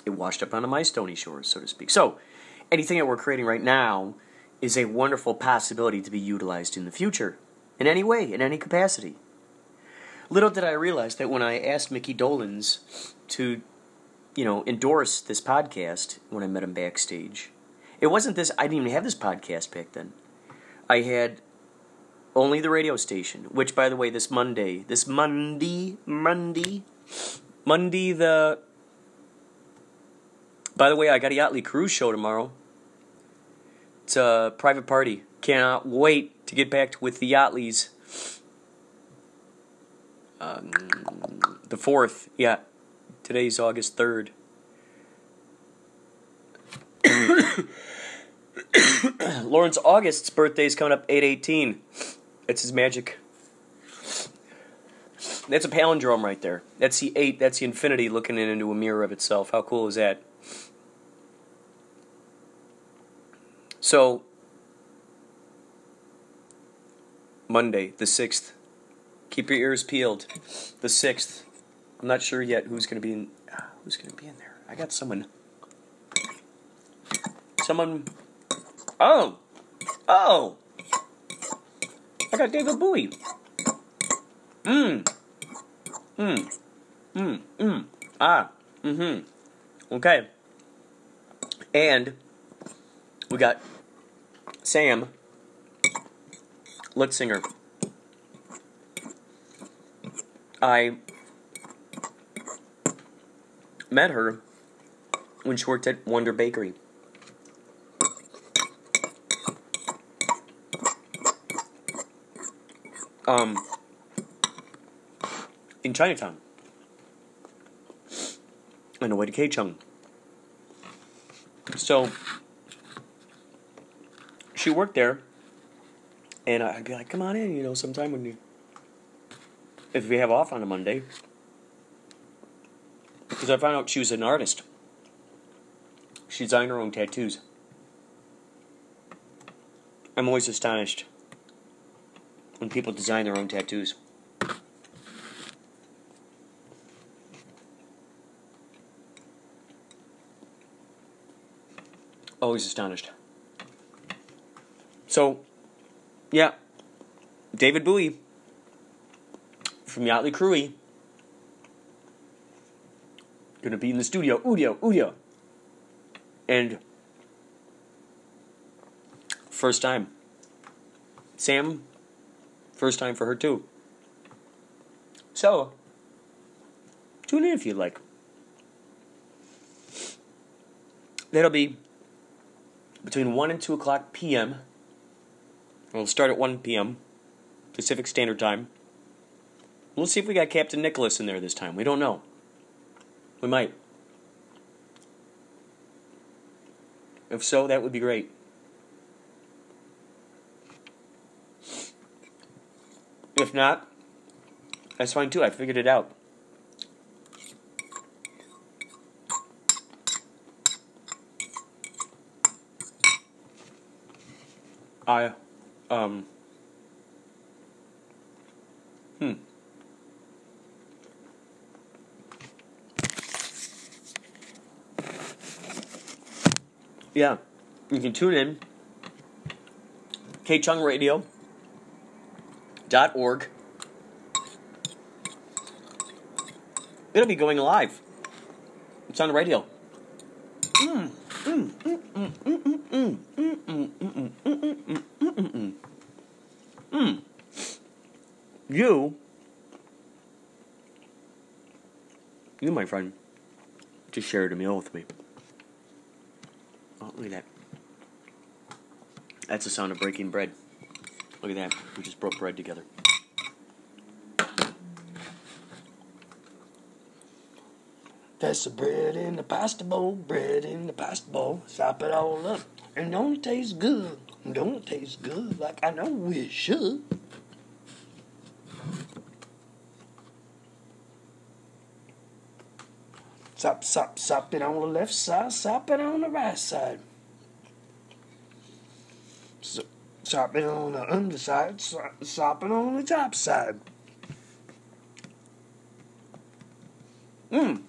It washed up onto my stony shores, so to speak. So, anything that we're creating right now is a wonderful possibility to be utilized in the future, in any way, in any capacity. Little did I realize that when I asked Mickey Dolenz to, you know, endorse this podcast when I met him backstage, it wasn't this, I didn't even have this podcast back then. I had only the radio station, which, by the way, this Monday, this Monday, Monday, Monday the. By the way, I got a Yachtly Crew show tomorrow. It's a private party. Cannot wait to get back with the Yachtleys. Um, the 4th, yeah. Today's August 3rd. Lawrence August's birthday is coming up 818. It's his magic. That's a palindrome right there. That's the 8, that's the infinity looking into a mirror of itself. How cool is that? So, Monday, the 6th. Keep your ears peeled. The 6th. I'm not sure yet who's going to be in. Uh, who's going to be in there? I got someone. Someone. Oh! Oh! I got David Bowie. Mmm. Mmm. Mmm. Mmm. Ah. Mm hmm. Okay. And we got Sam, lead singer. I met her when she worked at Wonder Bakery. Um, in Chinatown, on the way to KChung. So she worked there, and I'd be like, "Come on in," you know, sometime when you, if we have off on a Monday, because I found out she was an artist. She designed her own tattoos. I'm always astonished when people design their own tattoos. Always astonished. So, yeah, David Bowie from Yachtly Crewy gonna be in the studio, Udio, Udio, and first time. Sam, first time for her too. So, tune in if you'd like. That'll be between 1 and 2 o'clock p.m. We'll start at 1 p.m. Pacific Standard Time. We'll see if we got Captain Nicholas in there this time. We don't know. We might. If so, that would be great. If not, that's fine too. I figured it out. I, um, hmm. Yeah, you can tune in. KChungRadio dot org. It'll be going live. It's on the radio. You, you, my friend, just shared a meal with me. Oh, look at that. That's the sound of breaking bread. Look at that. We just broke bread together. That's the bread in the pasta bowl, bread in the pasta bowl. Sop it all up. And don't it taste good? Don't it taste good like I know it should? Sop, sop, sop it on the left side, sop it on the right side. So, sop it on the underside, sop, sop on the top side. Mm.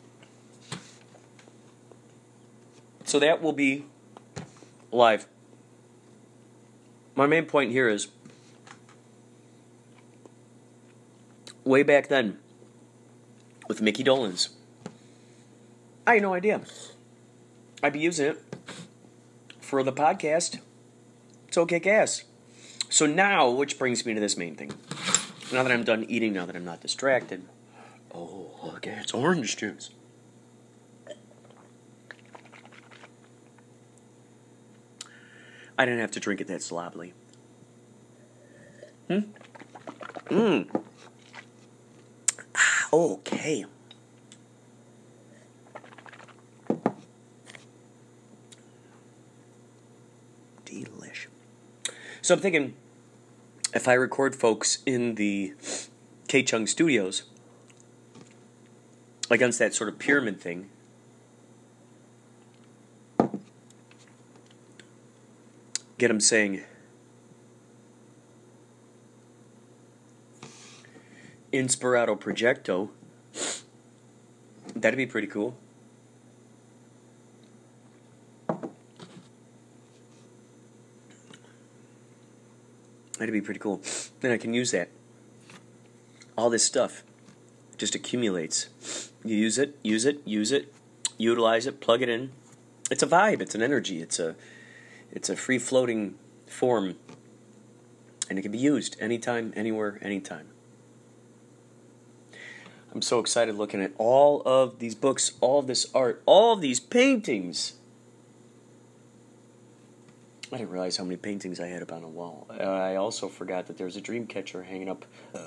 So that will be live. My main point here is way back then with Mickey Dolenz. I had no idea. I'd be using it for the podcast. It's okay, gas. So now, which brings me to this main thing. Now that I'm done eating, now that I'm not distracted. Oh, look, it's orange juice. I didn't have to drink it that sloppily. Hmm? Mmm. Ah, okay. Delish. So I'm thinking if I record folks in the K Chung studios against that sort of pyramid thing, get them saying, Inspirato Projecto, that'd be pretty cool. That'd be pretty cool. Then I can use that. All this stuff just accumulates. You use it, use it, use it, utilize it, plug it in. It's a vibe, it's an energy, it's a it's a free floating form and it can be used anytime, anywhere, anytime. I'm so excited looking at all of these books, all of this art, all of these paintings. I didn't realize how many paintings I had up on a wall. Uh, I also forgot that there's a dream catcher hanging up uh,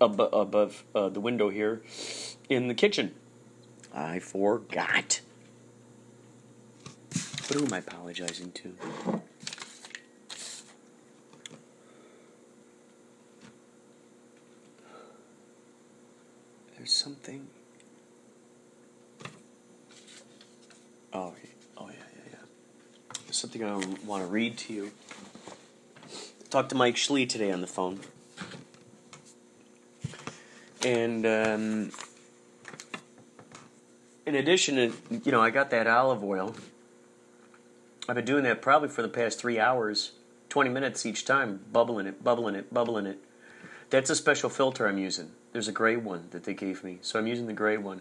ab- above uh, the window here in the kitchen. I forgot. But who am I apologizing to? There's something. Oh, yeah. oh yeah, yeah, yeah. There's something I want to read to you. Talked to Mike Schlee today on the phone, and um, in addition to you know, I got that olive oil. I've been doing that probably for the past three hours, twenty minutes each time, bubbling it, bubbling it, bubbling it. That's a special filter I'm using. There's a gray one that they gave me, so I'm using the gray one.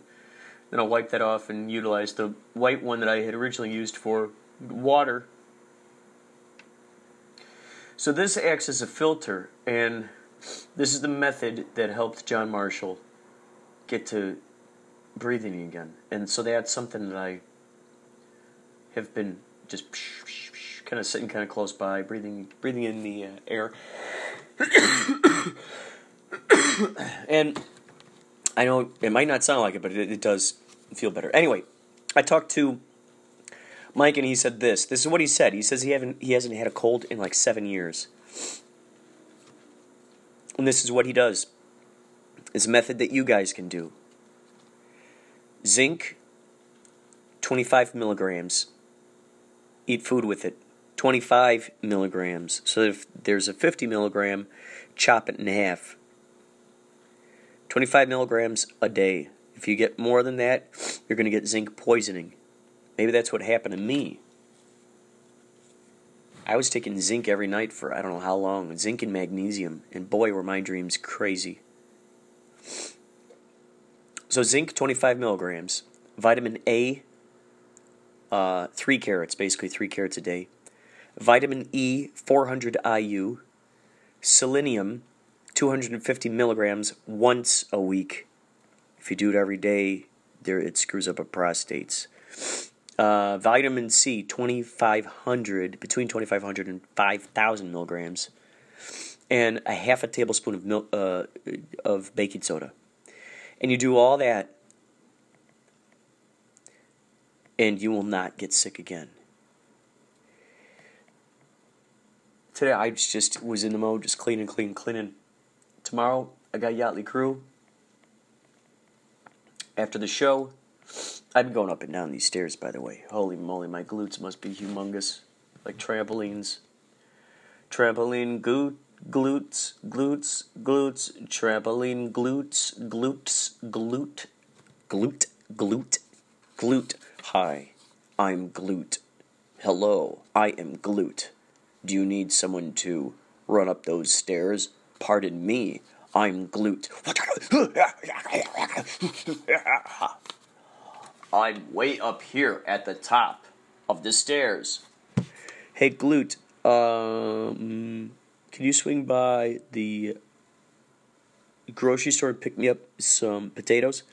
Then I'll wipe that off and utilize the white one that I had originally used for water. So this acts as a filter, and this is the method that helped John Marshall get to breathing again. And so that's something that I have been just kind of sitting kind of close by, breathing breathing in the uh, air. and I know it might not sound like it, but it, it does feel better. Anyway, I talked to Mike, and he said this. This is what he said. He says he haven't he hasn't had a cold in like seven years, and this is what he does. It's a method that you guys can do. Zinc, twenty five milligrams. Eat food with it. 25 milligrams. So if there's a 50 milligram, chop it in half. 25 milligrams a day. If you get more than that, you're going to get zinc poisoning. Maybe that's what happened to me. I was taking zinc every night for I don't know how long, zinc and magnesium, and boy, were my dreams crazy. So, zinc 25 milligrams, vitamin A, uh, 3 carats, basically 3 carats a day, vitamin E, 400 IU, selenium, 250 milligrams once a week. If you do it every day, there it screws up a prostates. Uh, vitamin C, 2,500, between 2,500 and 5,000 milligrams, and a half a tablespoon of uh, of baking soda. And you do all that, and you will not get sick again. Today I just was in the mode, just cleaning, cleaning, cleaning. Tomorrow I got Yachtly Crew. After the show, I've been going up and down these stairs, by the way. Holy moly, my glutes must be humongous. Like trampolines. Trampoline glute, glutes, glutes, glutes, trampoline glutes, glutes, glute, glute, glute, glute. Hi, I'm glute. Hello, I am glute. Do you need someone to run up those stairs? Pardon me, I'm glute. I'm way up here at the top of the stairs. Hey, glute, um, can you swing by the grocery store and pick me up some potatoes?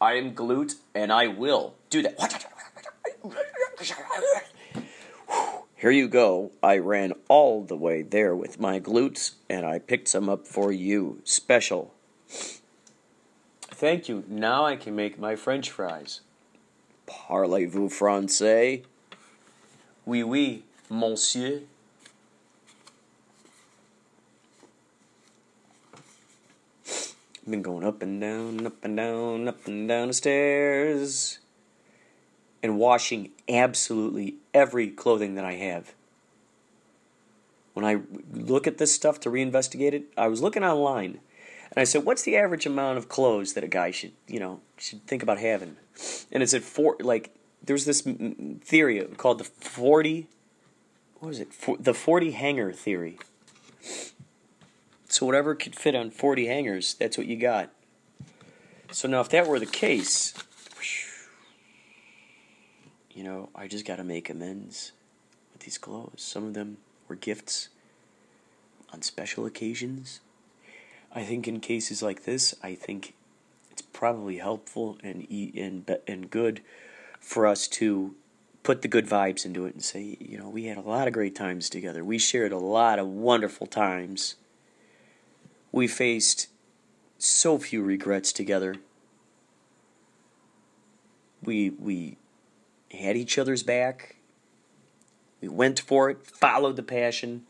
I am glute, and I will do that. Here you go. I ran all the way there with my glutes, and I picked some up for you. Special. Thank you. Now I can make my french fries. Parlez-vous français? Oui, oui, monsieur. Been going up and down, up and down, up and down the stairs, and washing absolutely every clothing that I have. When I look at this stuff to reinvestigate it, I was looking online, and I said, "What's the average amount of clothes that a guy should, you know, should think about having?" And it's at four. Like there's this theory called the forty. What is it? For, the forty hanger theory. So whatever could fit on 40 hangers, that's what you got. So now if that were the case, you know, I just got to make amends with these clothes. Some of them were gifts on special occasions. I think in cases like this, I think it's probably helpful and and and good for us to put the good vibes into it and say, you know, we had a lot of great times together. We shared a lot of wonderful times. We faced so few regrets together. We we had each other's back. We went for it, followed the passion.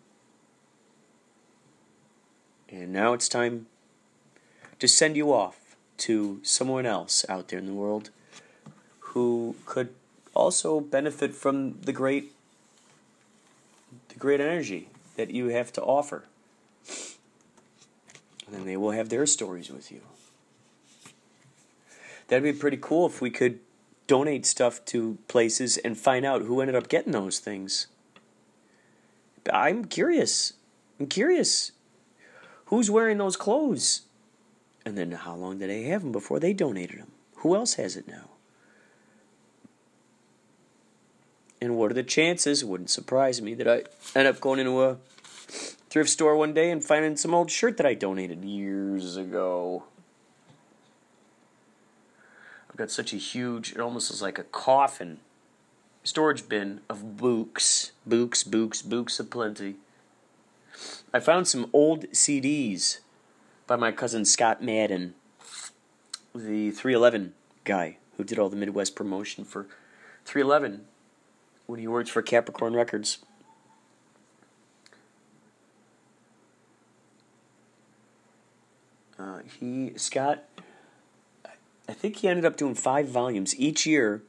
And now it's time to send you off to someone else out there in the world who could also benefit from the great the great energy that you have to offer. And then they will have their stories with you. That'd be pretty cool if we could donate stuff to places and find out who ended up getting those things. I'm curious. I'm curious. Who's wearing those clothes? And then how long did they have them before they donated them? Who else has it now? And what are the chances? It wouldn't surprise me that I end up going into a thrift store one day and finding some old shirt that I donated years ago. I've got such a huge, it almost is like a coffin storage bin of books, books, books, books aplenty. I found some old CDs by my cousin Scott Madden, the 311 guy who did all the Midwest promotion for 311 when he worked for Capricorn Records. Uh, he Scott, I think he ended up doing five volumes each year.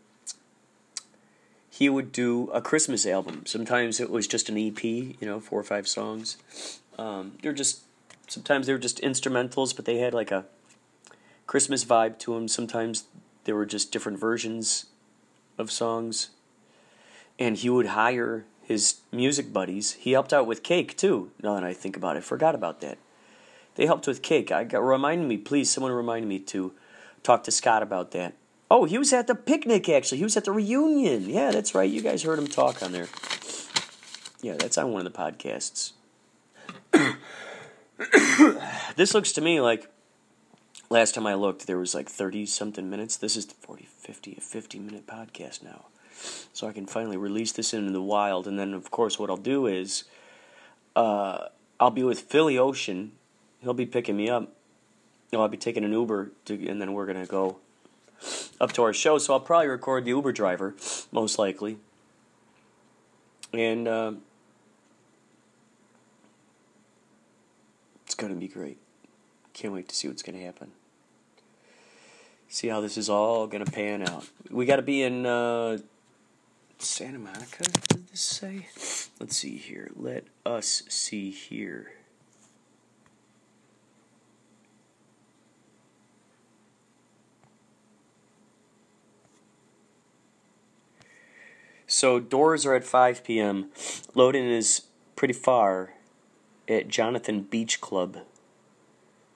He would do a Christmas album. Sometimes it was just an EP, you know, four or five songs. Um, they're just sometimes they were just instrumentals, but they had like a Christmas vibe to them. Sometimes they were just different versions of songs. And he would hire his music buddies. He helped out with Cake too. Now that I think about it, I forgot about that. They helped with Cake. I got remind me, please. Someone remind me to talk to Scott about that. Oh, he was at the picnic actually. He was at the reunion. Yeah, that's right. You guys heard him talk on there. Yeah, that's on one of the podcasts. this looks to me like last time I looked there was like 30 something minutes. This is 40 50 a 50 minute podcast now. So I can finally release this into the wild and then of course what I'll do is uh, I'll be with Philly Ocean. He'll be picking me up. I'll be taking an Uber to, and then we're going to go up to our show. So I'll probably record the Uber driver most likely. And uh, It's going to be great. Can't wait to see what's going to happen. See how this is all going to pan out. We got to be in uh, Santa Monica, did this say? Let's see here. Let us see here. So doors are at 5 p.m. Loading is pretty far at Jonathan Beach Club.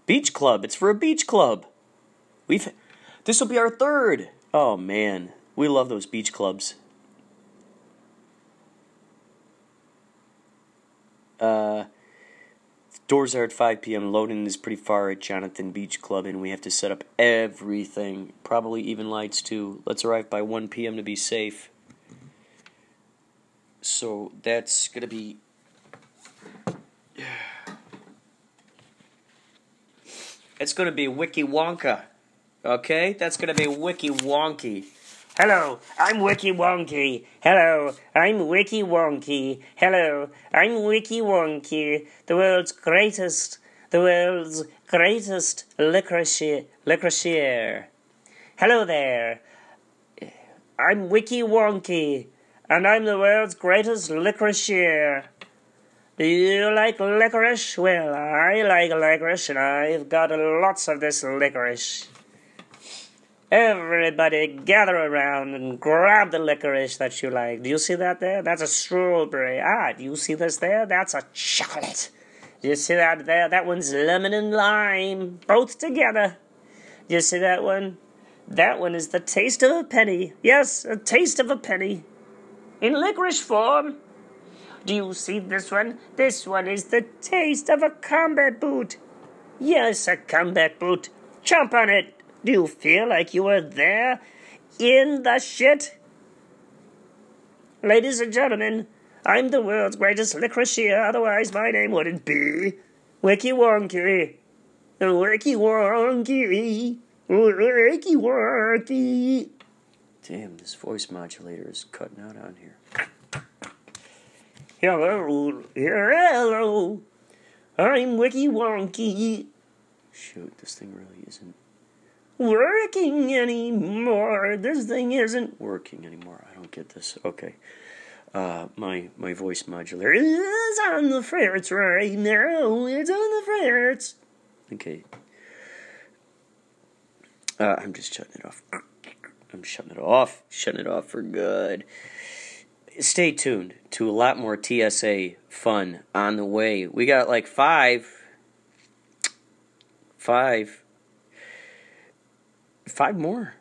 Beach Club. It's for a beach club. We've this will be our third. Oh man, we love those beach clubs. Uh, doors are at 5 p.m. Loading is pretty far at Jonathan Beach Club, and we have to set up everything. Probably even lights too. Let's arrive by 1 p.m. to be safe. So that's gonna be It's going to be Wiki Wonka. Okay? That's going to be Wiki Wonky. Hello, I'm Wiki Wonky. Hello, I'm Wiki Wonky. Hello, I'm Wiki Wonky, the world's greatest, the world's greatest licorice, licorice. Hello there. I'm Wiki Wonky, and I'm the world's greatest licorice. Do you like licorice? Well, I like licorice, and I've got lots of this licorice. Everybody gather around and grab the licorice that you like. Do you see that there? That's a strawberry. Ah, do you see this there? That's a chocolate. Do you see that there? That one's lemon and lime, both together. Do you see that one? That one is the taste of a penny. Yes, a taste of a penny. In licorice form. Do you see this one? This one is the taste of a combat boot. Yes, a combat boot. Jump on it. Do you feel like you were there in the shit? Ladies and gentlemen, I'm the world's greatest licoriceer, otherwise my name wouldn't be Wiki Wonky. Wiki Wonky. Wiki Wonky. Damn, this voice modulator is cutting out on here. Hello, hello. I'm Wiki Wonky. Shoot, this thing really isn't Working anymore. This thing isn't working anymore. I don't get this. Okay. Uh, my my voice modulator. is on the ferrets right now. It's on the ferrets. Okay. Uh, I'm just shutting it off. I'm shutting it off. Shutting it off for good. Stay tuned to a lot more TSA fun on the way. We got like five, five, five more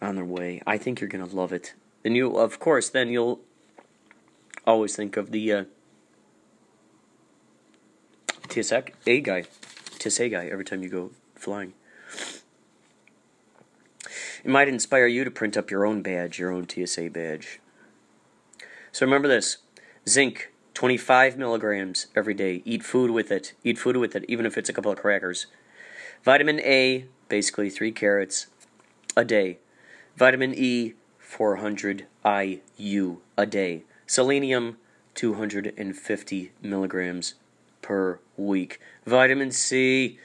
on their way. I think you're gonna love it. And you, of course, then you'll always think of the uh, TSA guy, TSA guy every time you go flying. It might inspire you to print up your own badge, your own TSA badge. So remember this zinc, 25 milligrams every day. Eat food with it. Eat food with it, even if it's a couple of crackers. Vitamin A, basically three carrots a day. Vitamin E, 400 IU a day. Selenium, 250 milligrams per week. Vitamin C,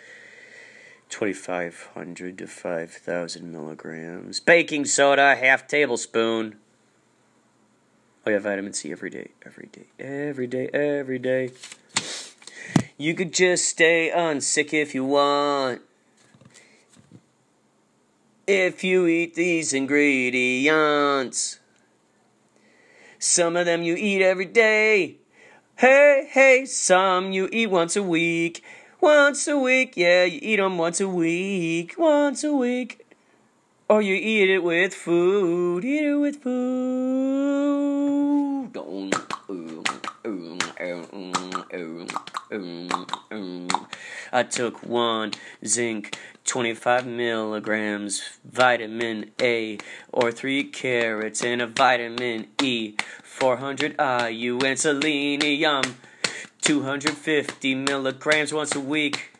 2,500 to 5,000 milligrams. Baking soda, half tablespoon. Oh, yeah, vitamin C every day, every day, every day, every day. You could just stay unsick if you want. If you eat these ingredients, some of them you eat every day. Hey, hey, some you eat once a week. Once a week, yeah, you eat them once a week. Once a week. Or you eat it with food. Eat it with food. I took one zinc, 25 milligrams, vitamin A, or three carrots and a vitamin E, 400 IU and selenium, 250 milligrams once a week.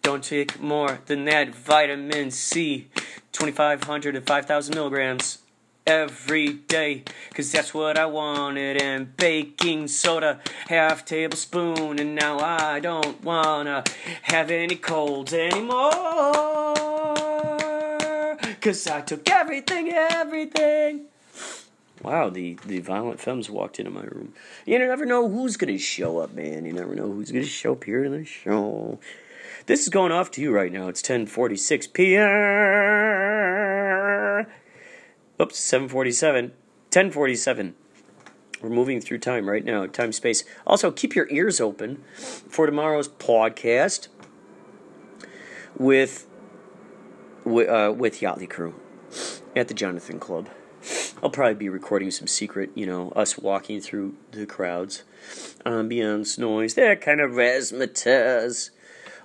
Don't take more than that vitamin C, 2500 to 5000 milligrams every day, cause that's what I wanted. And baking soda, half tablespoon, and now I don't wanna have any colds anymore. Cause I took everything, everything. Wow, the, the violent femmes walked into my room. You never know who's gonna show up, man. You never know who's gonna show up here in the show. This is going off to you right now. It's 10:46 p.m. Oops, 7:47. 10:47. We're moving through time right now, time space. Also, keep your ears open for tomorrow's podcast with with, uh, with Yachtly Crew at the Jonathan Club. I'll probably be recording some secret, you know, us walking through the crowds, ambience, noise, that kind of razzmatazz.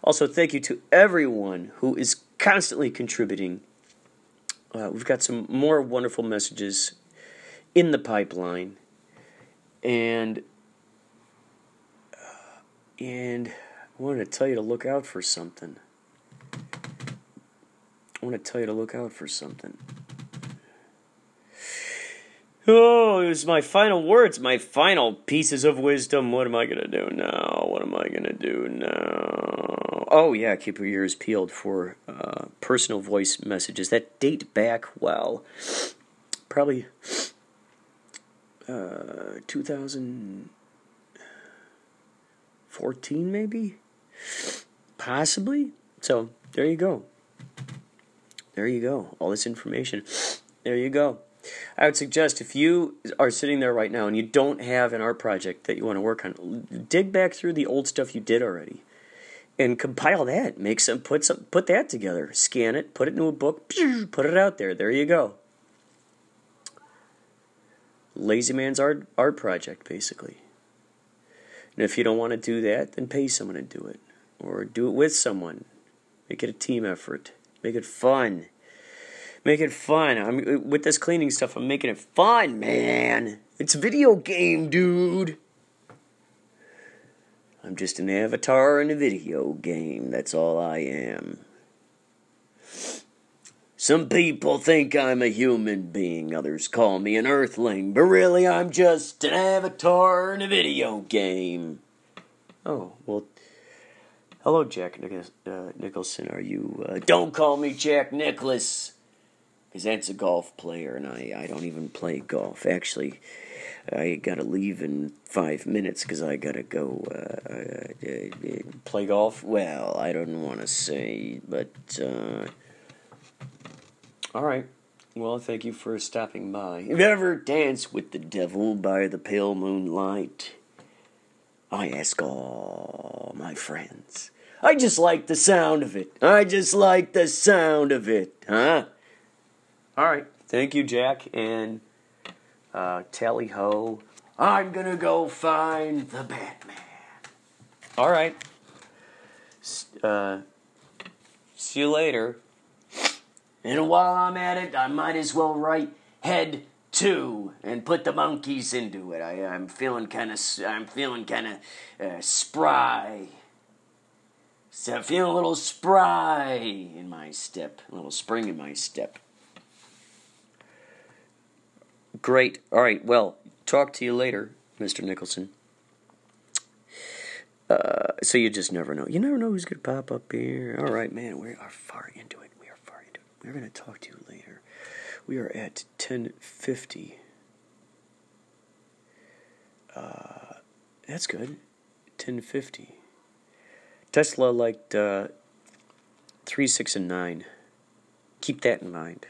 Also, thank you to everyone who is constantly contributing. Uh, we've got some more wonderful messages in the pipeline, and uh, and I wanted to tell you to look out for something. I want to tell you to look out for something. Oh, it was my final words, my final pieces of wisdom. What am I going to do now? What am I going to do now? Oh, yeah, keep your ears peeled for uh, personal voice messages that date back, well, probably uh, 2014, maybe? Possibly. So, there you go. There you go. All this information. There you go. I would suggest if you are sitting there right now and you don't have an art project that you want to work on, dig back through the old stuff you did already and compile that. Make some put some put that together. Scan it, put it into a book, put it out there. There you go. Lazy man's art art project basically. And if you don't want to do that, then pay someone to do it or do it with someone. Make it a team effort. Make it fun. Make it fun. I'm with this cleaning stuff. I'm making it fun, man. It's a video game, dude. I'm just an avatar in a video game. That's all I am. Some people think I'm a human being, others call me an earthling, but really I'm just an avatar in a video game. Oh, well, hello, Jack uh, Nicholson. Are you. Uh, don't call me Jack Nicklaus, because that's a golf player, and I, I don't even play golf. Actually, I gotta leave in five minutes because I gotta go uh, uh, play golf. Well, I don't want to say, but. Uh, all right. Well, thank you for stopping by. You ever dance with the devil by the pale moonlight? I ask all my friends. I just like the sound of it. I just like the sound of it, huh? All right. Thank you, Jack. And uh, tally ho. I'm gonna go find the Batman. All right. Uh, see you later. And while I'm at it, I might as well write head two and put the monkeys into it. I, I'm feeling kind of, I'm feeling kind of uh, spry. So I'm feeling a little spry in my step, a little spring in my step. Great. All right. Well, talk to you later, Mr. Nicholson. Uh, so you just never know. You never know who's gonna pop up here. All right, man. We are far into it. We are far into it. We're gonna talk to you later. We are at ten fifty. Uh, that's good. Ten fifty. Tesla liked uh, three, six, and nine. Keep that in mind.